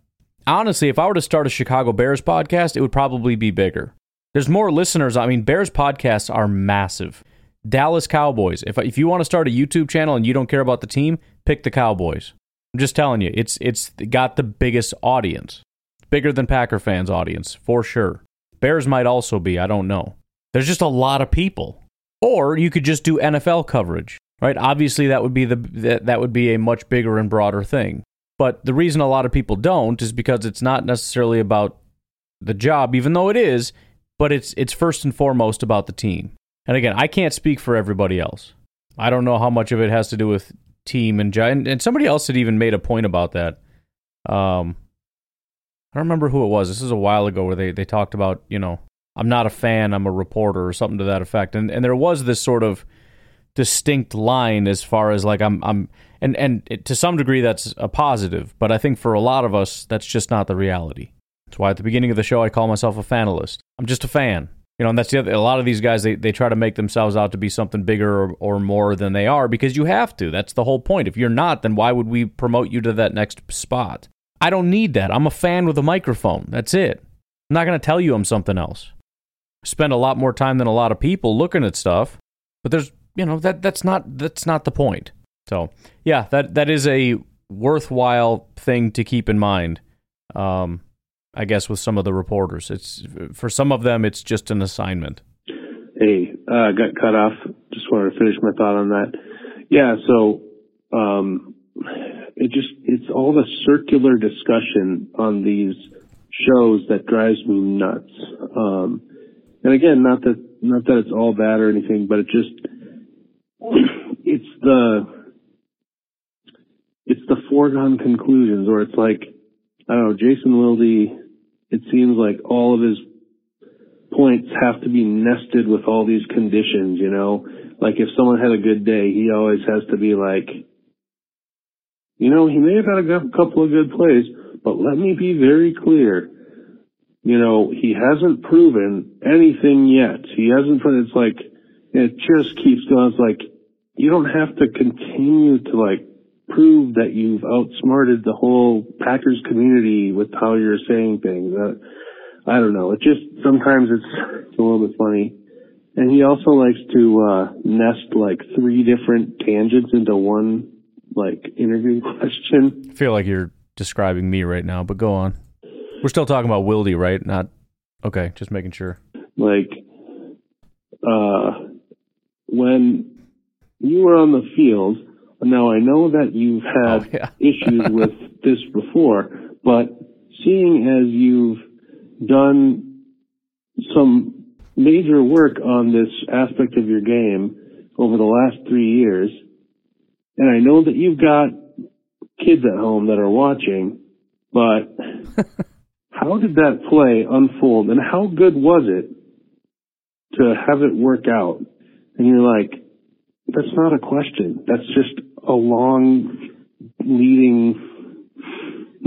honestly, if I were to start a Chicago Bears podcast, it would probably be bigger. There's more listeners. I mean, Bears podcasts are massive. Dallas Cowboys. If if you want to start a YouTube channel and you don't care about the team, pick the Cowboys. I'm just telling you, it's it's got the biggest audience, bigger than Packer fans' audience for sure. Bears might also be. I don't know. There's just a lot of people. Or you could just do NFL coverage, right? Obviously, that would be the that, that would be a much bigger and broader thing. But the reason a lot of people don't is because it's not necessarily about the job, even though it is, but it's it's first and foremost about the team. And again, I can't speak for everybody else. I don't know how much of it has to do with team and and, and somebody else had even made a point about that. Um, I don't remember who it was. This is a while ago where they they talked about you know I'm not a fan, I'm a reporter or something to that effect. And and there was this sort of distinct line as far as like I'm I'm and and it, to some degree that's a positive, but I think for a lot of us that's just not the reality. That's why at the beginning of the show I call myself a fanalist. I'm just a fan. You know, and that's the other, a lot of these guys they, they try to make themselves out to be something bigger or, or more than they are because you have to. That's the whole point. If you're not, then why would we promote you to that next spot? I don't need that. I'm a fan with a microphone. That's it. I'm not going to tell you I'm something else. Spend a lot more time than a lot of people looking at stuff, but there's, you know, that that's not that's not the point. So, yeah, that that is a worthwhile thing to keep in mind. Um, I guess with some of the reporters. It's for some of them, it's just an assignment. Hey, uh, got cut off. Just wanted to finish my thought on that. Yeah, so um, it just it's all the circular discussion on these shows that drives me nuts. Um, and again, not that not that it's all bad or anything, but it just it's the it's the foregone conclusions, or it's like I don't know, Jason Wilde it seems like all of his points have to be nested with all these conditions, you know? Like if someone had a good day, he always has to be like, you know, he may have had a couple of good plays, but let me be very clear. You know, he hasn't proven anything yet. He hasn't put, it's like, it just keeps going. It's like, you don't have to continue to like prove that you've outsmarted the whole Packers community with how you're saying things. Uh, I don't know. It just sometimes it's, it's a little bit funny. And he also likes to uh nest like three different tangents into one like interview question. I feel like you're describing me right now, but go on. We're still talking about Wildy, right? Not okay, just making sure. Like uh when you were on the field now I know that you've had oh, yeah. issues with this before, but seeing as you've done some major work on this aspect of your game over the last three years, and I know that you've got kids at home that are watching, but how did that play unfold and how good was it to have it work out? And you're like, that's not a question. That's just a long leading.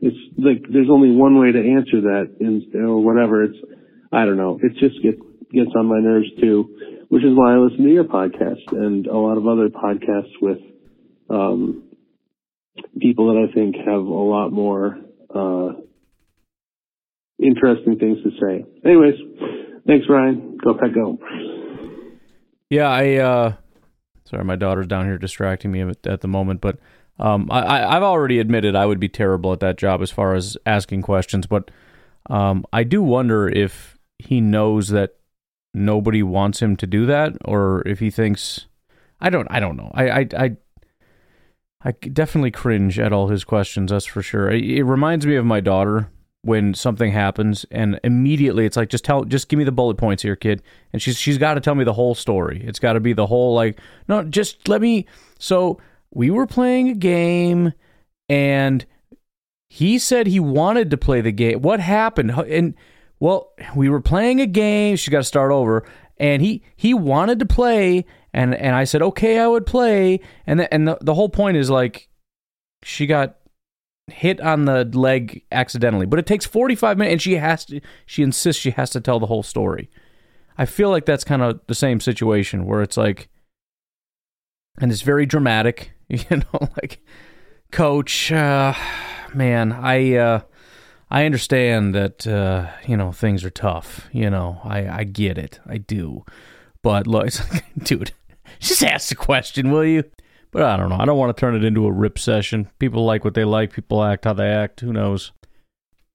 it's like there's only one way to answer that, and or whatever. It's I don't know. It just gets gets on my nerves too, which is why I listen to your podcast and a lot of other podcasts with um, people that I think have a lot more uh, interesting things to say. Anyways, thanks, Ryan. Go Pack Go. Yeah, I. uh Sorry, my daughter's down here distracting me at, the moment, but um, I, I've already admitted I would be terrible at that job as far as asking questions, but um, I do wonder if he knows that nobody wants him to do that, or if he thinks I don't I don't know. I I I, I definitely cringe at all his questions. That's for sure. It reminds me of my daughter when something happens and immediately it's like just tell just give me the bullet points here kid. And she's she's got to tell me the whole story. It's got to be the whole like no just let me so we were playing a game and he said he wanted to play the game. What happened? And well we were playing a game she got to start over and he he wanted to play and and I said okay I would play. And the, and the, the whole point is like she got hit on the leg accidentally but it takes 45 minutes and she has to she insists she has to tell the whole story. I feel like that's kind of the same situation where it's like and it's very dramatic you know like coach uh man i uh i understand that uh you know things are tough you know i i get it i do but look it's like, dude just ask the question will you but I don't know. I don't want to turn it into a rip session. People like what they like. People act how they act. Who knows?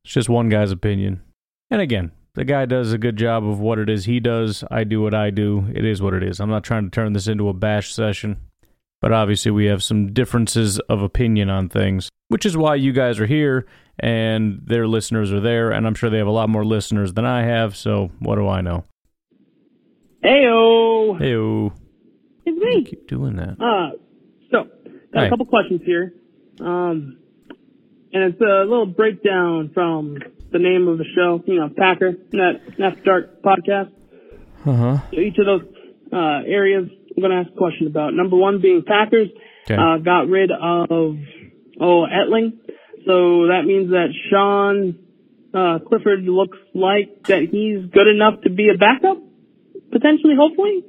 It's just one guy's opinion. And again, the guy does a good job of what it is he does. I do what I do. It is what it is. I'm not trying to turn this into a bash session. But obviously, we have some differences of opinion on things, which is why you guys are here and their listeners are there. And I'm sure they have a lot more listeners than I have. So what do I know? Heyo. Heyo. It's me. Keep doing that. Uh, got Hi. a couple questions here. Um, and it's a little breakdown from the name of the show, you know, Packer, Net, After Dark podcast. Uh huh. So each of those uh, areas I'm going to ask a question about. Number one being Packers Okay. uh, got rid of, oh, Etling. So that means that Sean uh, Clifford looks like that he's good enough to be a backup, potentially, hopefully.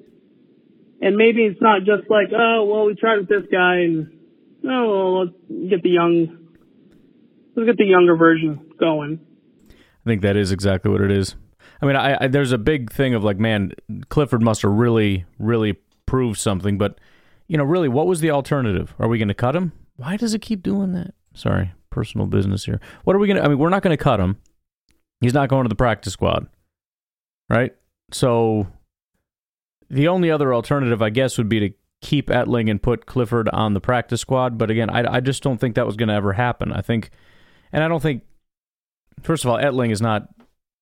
And maybe it's not just like, oh, well, we tried with this guy and, oh, well, let's get the young, let's get the younger version going. I think that is exactly what it is. I mean, I, I there's a big thing of like, man, Clifford must have really, really proved something. But you know, really, what was the alternative? Are we going to cut him? Why does it keep doing that? Sorry, personal business here. What are we going to? I mean, we're not going to cut him. He's not going to the practice squad, right? So the only other alternative, I guess, would be to keep Etling and put Clifford on the practice squad. But again, I, I just don't think that was going to ever happen. I think, and I don't think, first of all, Etling is not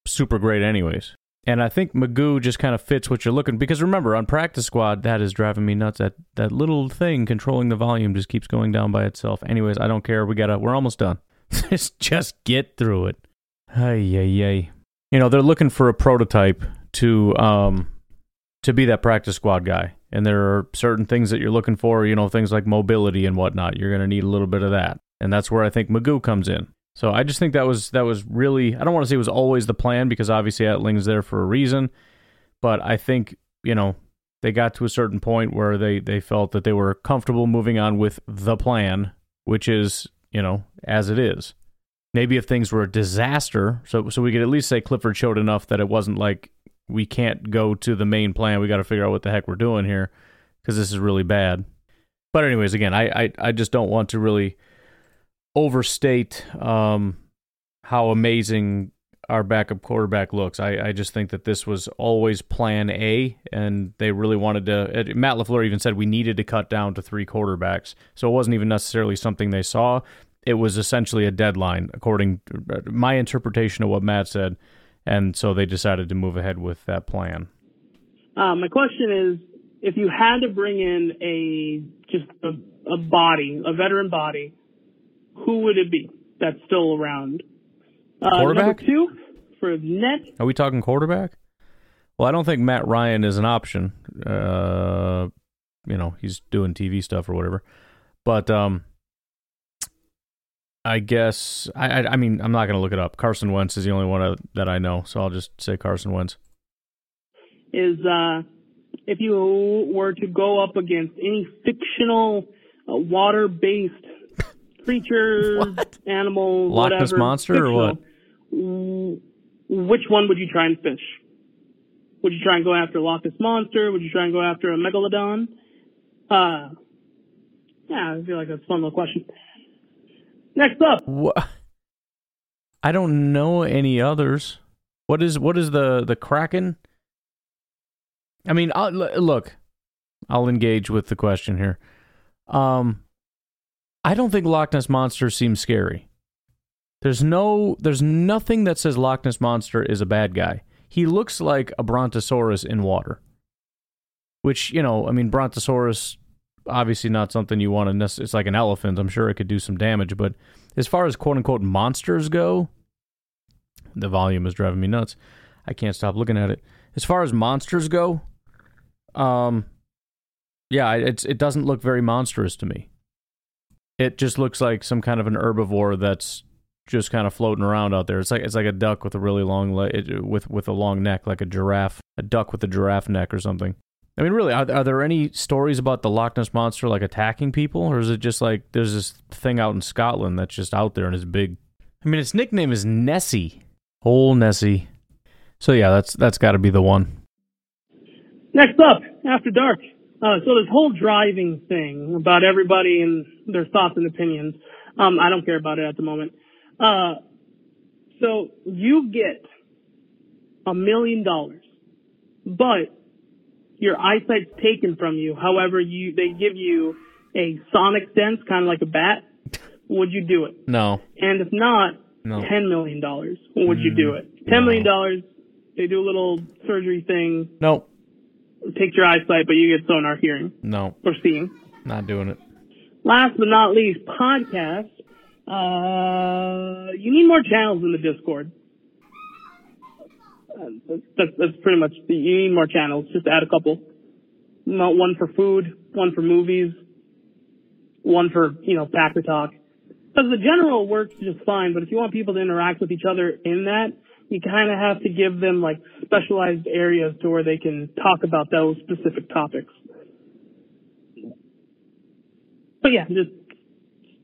super great, anyways. And I think Magoo just kind of fits what you're looking because remember on practice squad that is driving me nuts. That that little thing controlling the volume just keeps going down by itself. Anyways, I don't care. We gotta. We're almost done. just just get through it. Ay ay ay. You know they're looking for a prototype to um to be that practice squad guy. And there are certain things that you're looking for. You know things like mobility and whatnot. You're gonna need a little bit of that, and that's where I think Magoo comes in. So I just think that was that was really I don't want to say it was always the plan because obviously Etling's there for a reason, but I think you know they got to a certain point where they they felt that they were comfortable moving on with the plan, which is you know as it is. Maybe if things were a disaster, so so we could at least say Clifford showed enough that it wasn't like we can't go to the main plan. We got to figure out what the heck we're doing here because this is really bad. But anyways, again, I, I I just don't want to really overstate um, how amazing our backup quarterback looks. I, I just think that this was always plan A, and they really wanted to. uh, Matt LaFleur even said we needed to cut down to three quarterbacks. So it wasn't even necessarily something they saw. It was essentially a deadline, according to my interpretation of what Matt said. And so they decided to move ahead with that plan. Uh, my question is, if you had to bring in a just a, a body, a veteran body, who would it be that's still around? Uh, Quarterback? Two for net. Are we talking quarterback? Well, I don't think Matt Ryan is an option. Uh, you know, he's doing TV stuff or whatever. But um, I guess I, I, I mean I'm not going to look it up. Carson Wentz is the only one that I know, so I'll just say Carson Wentz. Is uh, if you were to go up against any fictional uh, water-based creatures, animals, Loch Ness Monster or what? Which one would you try and fish? Would you try and go after Loch Ness Monster? Would you try and go after a Megalodon? Uh, yeah, I feel like that's a fun little question. Next up. What? I don't know any others. What is what is the the Kraken? I mean, I'll, look, I'll engage with the question here. Um, I don't think Loch Ness monster seems scary. There's no, there's nothing that says Loch Ness monster is a bad guy. He looks like a brontosaurus in water, which you know, I mean, brontosaurus obviously not something you want to. Nec- it's like an elephant. I'm sure it could do some damage, but as far as quote unquote monsters go, the volume is driving me nuts. I can't stop looking at it. As far as monsters go, um, yeah, it's it doesn't look very monstrous to me. It just looks like some kind of an herbivore that's just kind of floating around out there. It's like it's like a duck with a really long leg, with with a long neck, like a giraffe, a duck with a giraffe neck or something. I mean, really, are, are there any stories about the Loch Ness monster like attacking people, or is it just like there's this thing out in Scotland that's just out there and is big? I mean, its nickname is Nessie, whole Nessie. So yeah, that's that's got to be the one. Next up, After Dark. Uh, so this whole driving thing about everybody and their thoughts and opinions, um, I don't care about it at the moment. Uh, so you get a million dollars, but your eyesight's taken from you. However, you they give you a sonic sense, kind of like a bat. Would you do it? No. And if not, No. ten million dollars. Would you do it? Ten million dollars. They do a little surgery thing, No, takes your eyesight, but you get sonar hearing no, or seeing. not doing it. Last but not least, podcast. Uh, you need more channels in the Discord. That's, that's, that's pretty much, the, you need more channels. Just add a couple. Not one for food, one for movies, one for, you know, Packer Talk. Because the general works just fine, but if you want people to interact with each other in that, you kind of have to give them like specialized areas to where they can talk about those specific topics. But yeah, just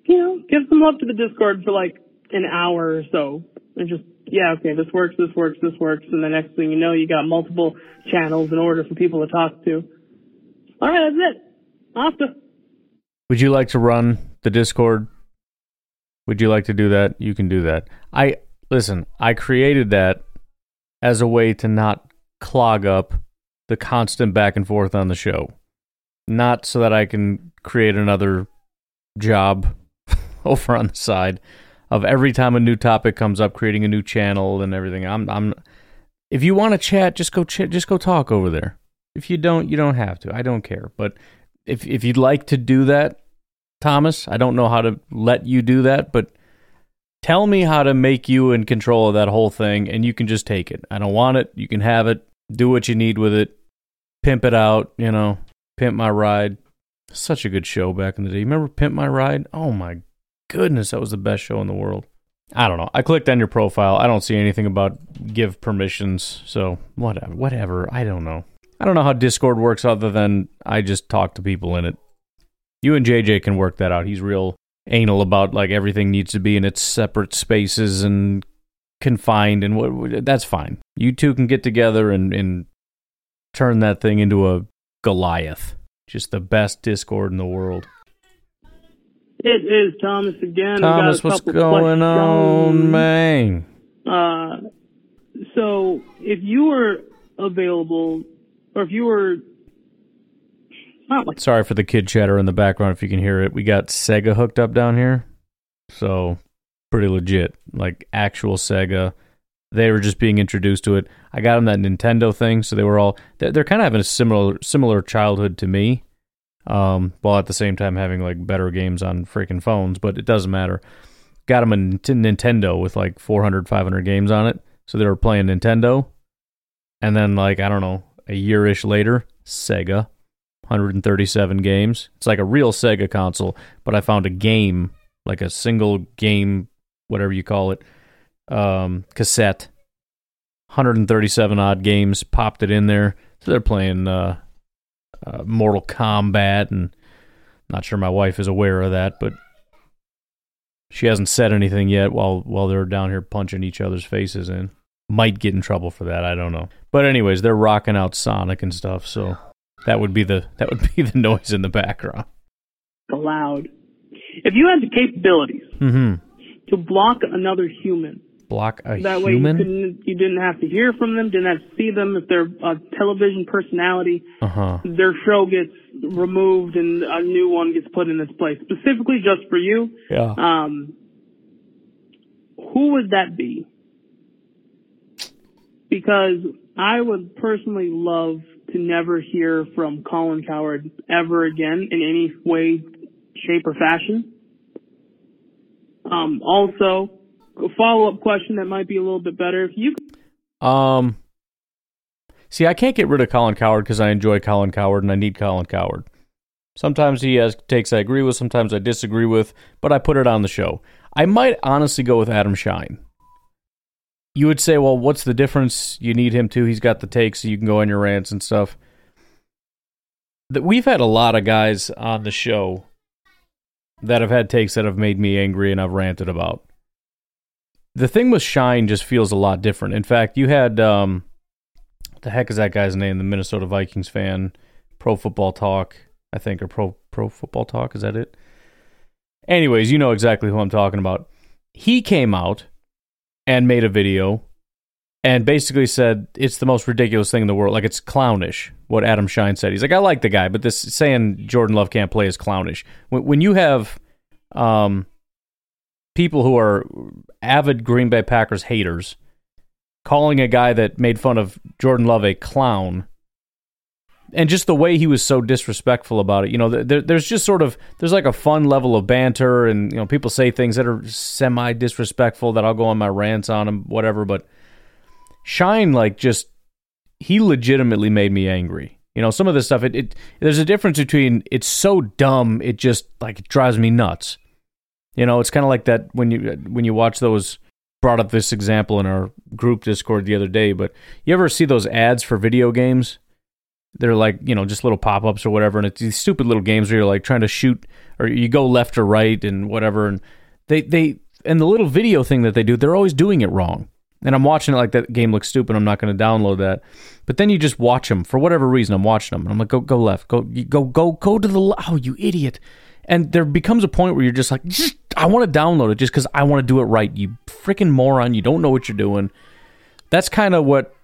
you know, give some love to the Discord for like an hour or so, and just yeah, okay, this works, this works, this works, and the next thing you know, you got multiple channels in order for people to talk to. All right, that's it. Asta. Would you like to run the Discord? Would you like to do that? You can do that. I listen, I created that as a way to not clog up the constant back and forth on the show. Not so that I can create another job over on the side of every time a new topic comes up creating a new channel and everything. I'm I'm if you want to chat, just go ch- just go talk over there. If you don't, you don't have to. I don't care. But if if you'd like to do that, Thomas, I don't know how to let you do that, but tell me how to make you in control of that whole thing and you can just take it. I don't want it. You can have it. Do what you need with it. Pimp it out, you know. Pimp my ride. Such a good show back in the day. Remember Pimp My Ride? Oh my goodness, that was the best show in the world. I don't know. I clicked on your profile. I don't see anything about give permissions. So whatever. Whatever. I don't know. I don't know how Discord works other than I just talk to people in it. You and JJ can work that out. He's real anal about like everything needs to be in its separate spaces and confined and what that's fine. You two can get together and, and turn that thing into a Goliath. Just the best Discord in the world. It is Thomas again. Thomas, what's going on, man? Uh, so if you were available, or if you were like Sorry for the kid chatter in the background if you can hear it. We got Sega hooked up down here. So pretty legit. Like actual Sega. They were just being introduced to it. I got them that Nintendo thing, so they were all they're, they're kind of having a similar similar childhood to me. Um, while at the same time having like better games on freaking phones, but it doesn't matter. Got them a Nintendo with like 400, 500 games on it, so they were playing Nintendo, And then, like, I don't know, a year ish later, Sega, 137 games. It's like a real Sega console, but I found a game, like a single game, whatever you call it, um, cassette, 137 odd games, popped it in there. So they're playing uh, uh, Mortal Kombat, and not sure my wife is aware of that, but she hasn't said anything yet while while they're down here punching each other's faces in. Might get in trouble for that, I don't know. But anyways, they're rocking out Sonic and stuff, so that would be the that would be the noise in the background. Loud. If you had the capabilities Mm-hmm. to block another human, Block a that way you human. couldn't, you didn't have to hear from them, didn't have to see them. If they're a television personality, Uh huh. their show gets removed and a new one gets put in its place, specifically just for you. Yeah. Um, who would that be? Because I would personally love to never hear from Colin Cowherd ever again in any way, shape, or fashion. Um, also, a follow-up question that might be a little bit better. If you Um. See, I can't get rid of Colin Cowherd because I enjoy Colin Cowherd and I need Colin Cowherd. Sometimes he has takes I agree with, sometimes I disagree with, but I put it on the show. I might honestly go with Adam Schein. You would say, well, what's the difference? You need him too. He's got the takes, so you can go on your rants and stuff. That we've had a lot of guys on the show that have had takes that have made me angry and I've ranted about. The thing with Schein just feels a lot different. In fact, you had um, the heck is that guy's name? The Minnesota Vikings fan, Pro Football Talk, I think, or Pro Pro Football Talk. Is that it? Anyways, you know exactly who I'm talking about. He came out and made a video and basically said it's the most ridiculous thing in the world. Like it's clownish. What Adam Schein said. He's like, I like the guy, but this saying Jordan Love can't play is clownish. When, when you have um, people who are avid Green Bay Packers haters calling a guy that made fun of Jordan Love a clown. And just the way he was so disrespectful about it you know there, there's just sort of there's like a fun level of banter and you know people say things that are semi disrespectful that I'll go on my rants on them whatever but Schein like just he legitimately made me angry. You know some of this stuff it, it there's a difference between it's so dumb it just like it drives me nuts you know, it's kind of like that when you when you watch those. Brought up this example in our group Discord the other day, but you ever see those ads for video games? They're like you know just little pop ups or whatever, and it's these stupid little games where you're like trying to shoot or you go left or right and whatever, and they they and the little video thing that they do, they're always doing it wrong. And I'm watching it like that game looks stupid. I'm not going to download that. But then you just watch them for whatever reason. I'm watching them, and I'm like, go go left, go go go go to the oh you idiot. And there becomes a point where you're just like, I want to download it just because I want to do it right. You freaking moron! You don't know what you're doing. That's kind of what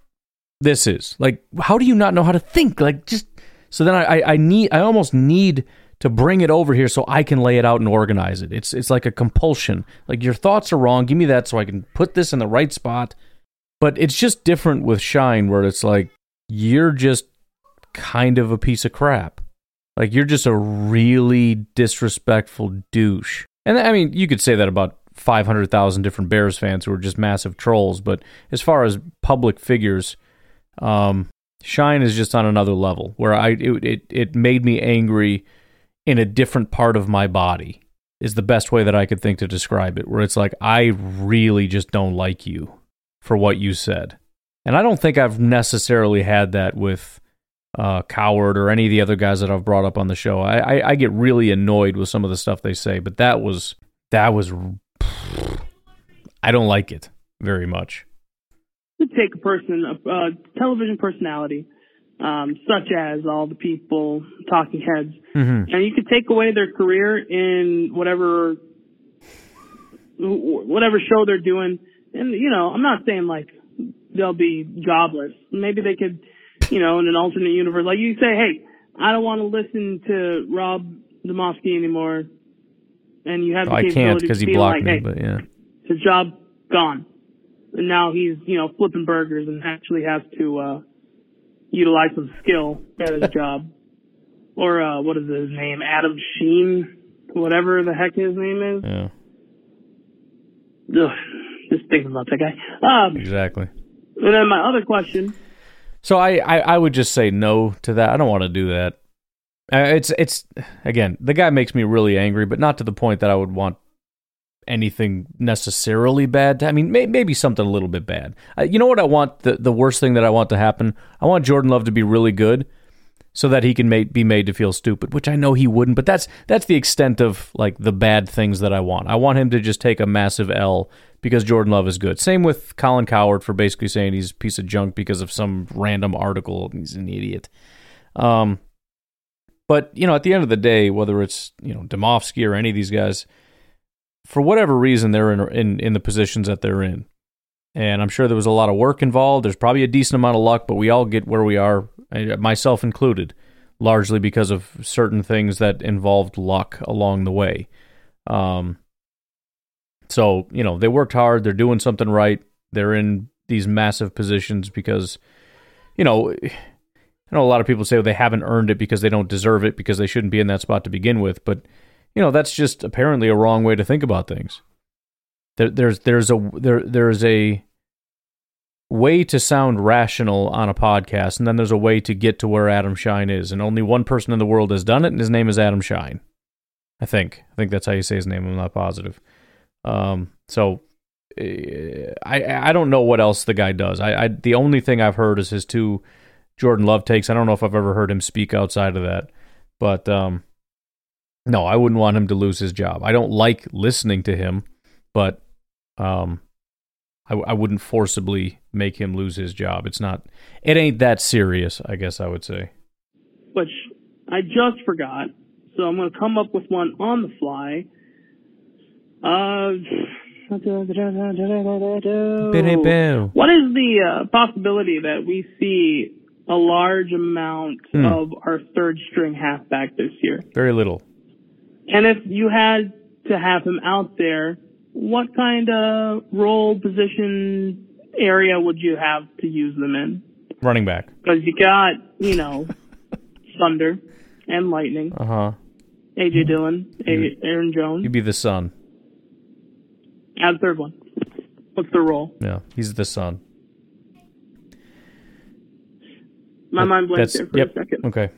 this is. Like, how do you not know how to think? Like, just so then I, I, need, I almost need to bring it over here so I can lay it out and organize it. It's, it's like a compulsion. Like your thoughts are wrong. Give me that so I can put this in the right spot. But it's just different with Schein, where it's like you're just kind of a piece of crap. Like you're just a really disrespectful douche. And I mean, you could say that about 500,000 different Bears fans who are just massive trolls, but as far as public figures, um, Schein is just on another level where I it, it it made me angry in a different part of my body. Is the best way that I could think to describe it. Where it's like I really just don't like you for what you said, and I don't think I've necessarily had that with uh, Cowherd or any of the other guys that I've brought up on the show. I, I I get really annoyed with some of the stuff they say, but that was that was I don't like it very much. to take a person, a, a television personality, um, such as all the people, talking heads, Mm-hmm. and you could take away their career in whatever whatever show they're doing. And you know, I'm not saying like they'll be jobless. Maybe they could, you know, in an alternate universe, like you say, hey, I don't want to listen to Rob Demovsky anymore, and you have the I can't because he blocked like, me, hey, but yeah. his job gone. And now he's, you know, flipping burgers and actually has to uh utilize some skill at his job. Or uh what is his name? Adam Sheen, whatever the heck his name is. Yeah. Ugh, just thinking about that guy. Um Exactly. and then my other question So I, I, I would just say no to that. I don't want to do that. Uh, it's it's again the guy makes me really angry, but not to the point that I would want anything necessarily bad. To, I mean, may, maybe something a little bit bad. Uh, you know what I want? The the worst thing that I want to happen. I want Jordan Love to be really good, so that he can make, be made to feel stupid. Which I know he wouldn't, but that's that's the extent of like the bad things that I want. I want him to just take a massive L because Jordan Love is good. Same with Colin Cowherd for basically saying he's a piece of junk because of some random article. He's an idiot. Um, but you know, at the end of the day, whether it's you know Demovsky or any of these guys, for whatever reason, they're in in in the positions that they're in, and I'm sure there was a lot of work involved. There's probably a decent amount of luck, but we all get where we are, myself included, largely because of certain things that involved luck along the way. Um, so you know they worked hard. They're doing something right. They're in these massive positions because, you know, I know a lot of people say they haven't earned it because they don't deserve it because they shouldn't be in that spot to begin with, but you know that's just apparently a wrong way to think about things. There, there's there's a there there's a way to sound rational on a podcast, and then there's a way to get to where Adam Schein is, and only one person in the world has done it, and his name is Adam Schein. I think I think that's how you say his name. I'm not positive. Um, so eh, I I don't know what else the guy does. I, I the only thing I've heard is his two Jordan Love takes. I don't know if I've ever heard him speak outside of that, but um, no, I wouldn't want him to lose his job. I don't like listening to him, but um, I, I wouldn't forcibly make him lose his job. It's not. It ain't that serious. I guess I would say. Which I just forgot, so I'm going to come up with one on the fly. Uh, what is the uh, possibility that we see a large amount Hmm. of our third string halfback this year? Very little. And if you had to have him out there, what kind of role, position, area would you have to use them in? Running back. Because you got, you know, Thunder and Lightning, Uh huh. AJ Dillon, A- Aaron Jones. You'd be the sun. Add the third one. What's the role? Yeah, he's the sun. My That- mind blanked there for yep. a second. Okay.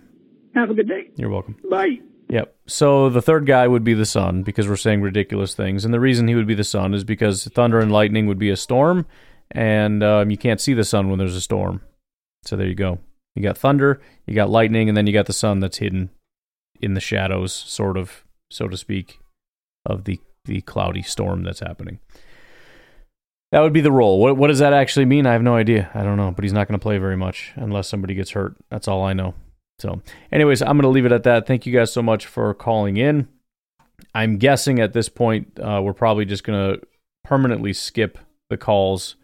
Have a good day. You're welcome. Bye. Yep. So the third guy would be the sun because we're saying ridiculous things, and the reason he would be the sun is because thunder and lightning would be a storm, and um, you can't see the sun when there's a storm. So there you go. You got thunder, you got lightning, and then you got the sun that's hidden in the shadows, sort of, so to speak, of the the cloudy storm that's happening. That would be the role. What what does that actually mean? I have no idea. I don't know, but he's not going to play very much unless somebody gets hurt. That's all I know. So, anyways, I'm going to leave it at that. Thank you guys so much for calling in. I'm guessing at this point uh, we're probably just going to permanently skip the calls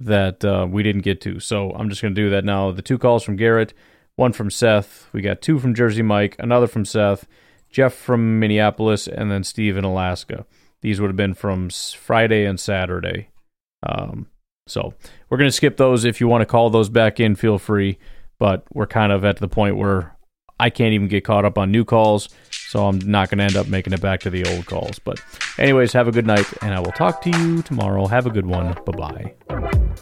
that uh, we didn't get to. So I'm just going to do that now. The two calls from Garrett, one from Seth. We got two from Jersey Mike, another from Seth, Jeff from Minneapolis, and then Steve in Alaska. These would have been from Friday and Saturday. Um, so we're going to skip those. If you want to call those back in, feel free. But we're kind of at the point where I can't even get caught up on new calls. So I'm not going to end up making it back to the old calls. But, anyways, have a good night, and I will talk to you tomorrow. Have a good one. Bye bye.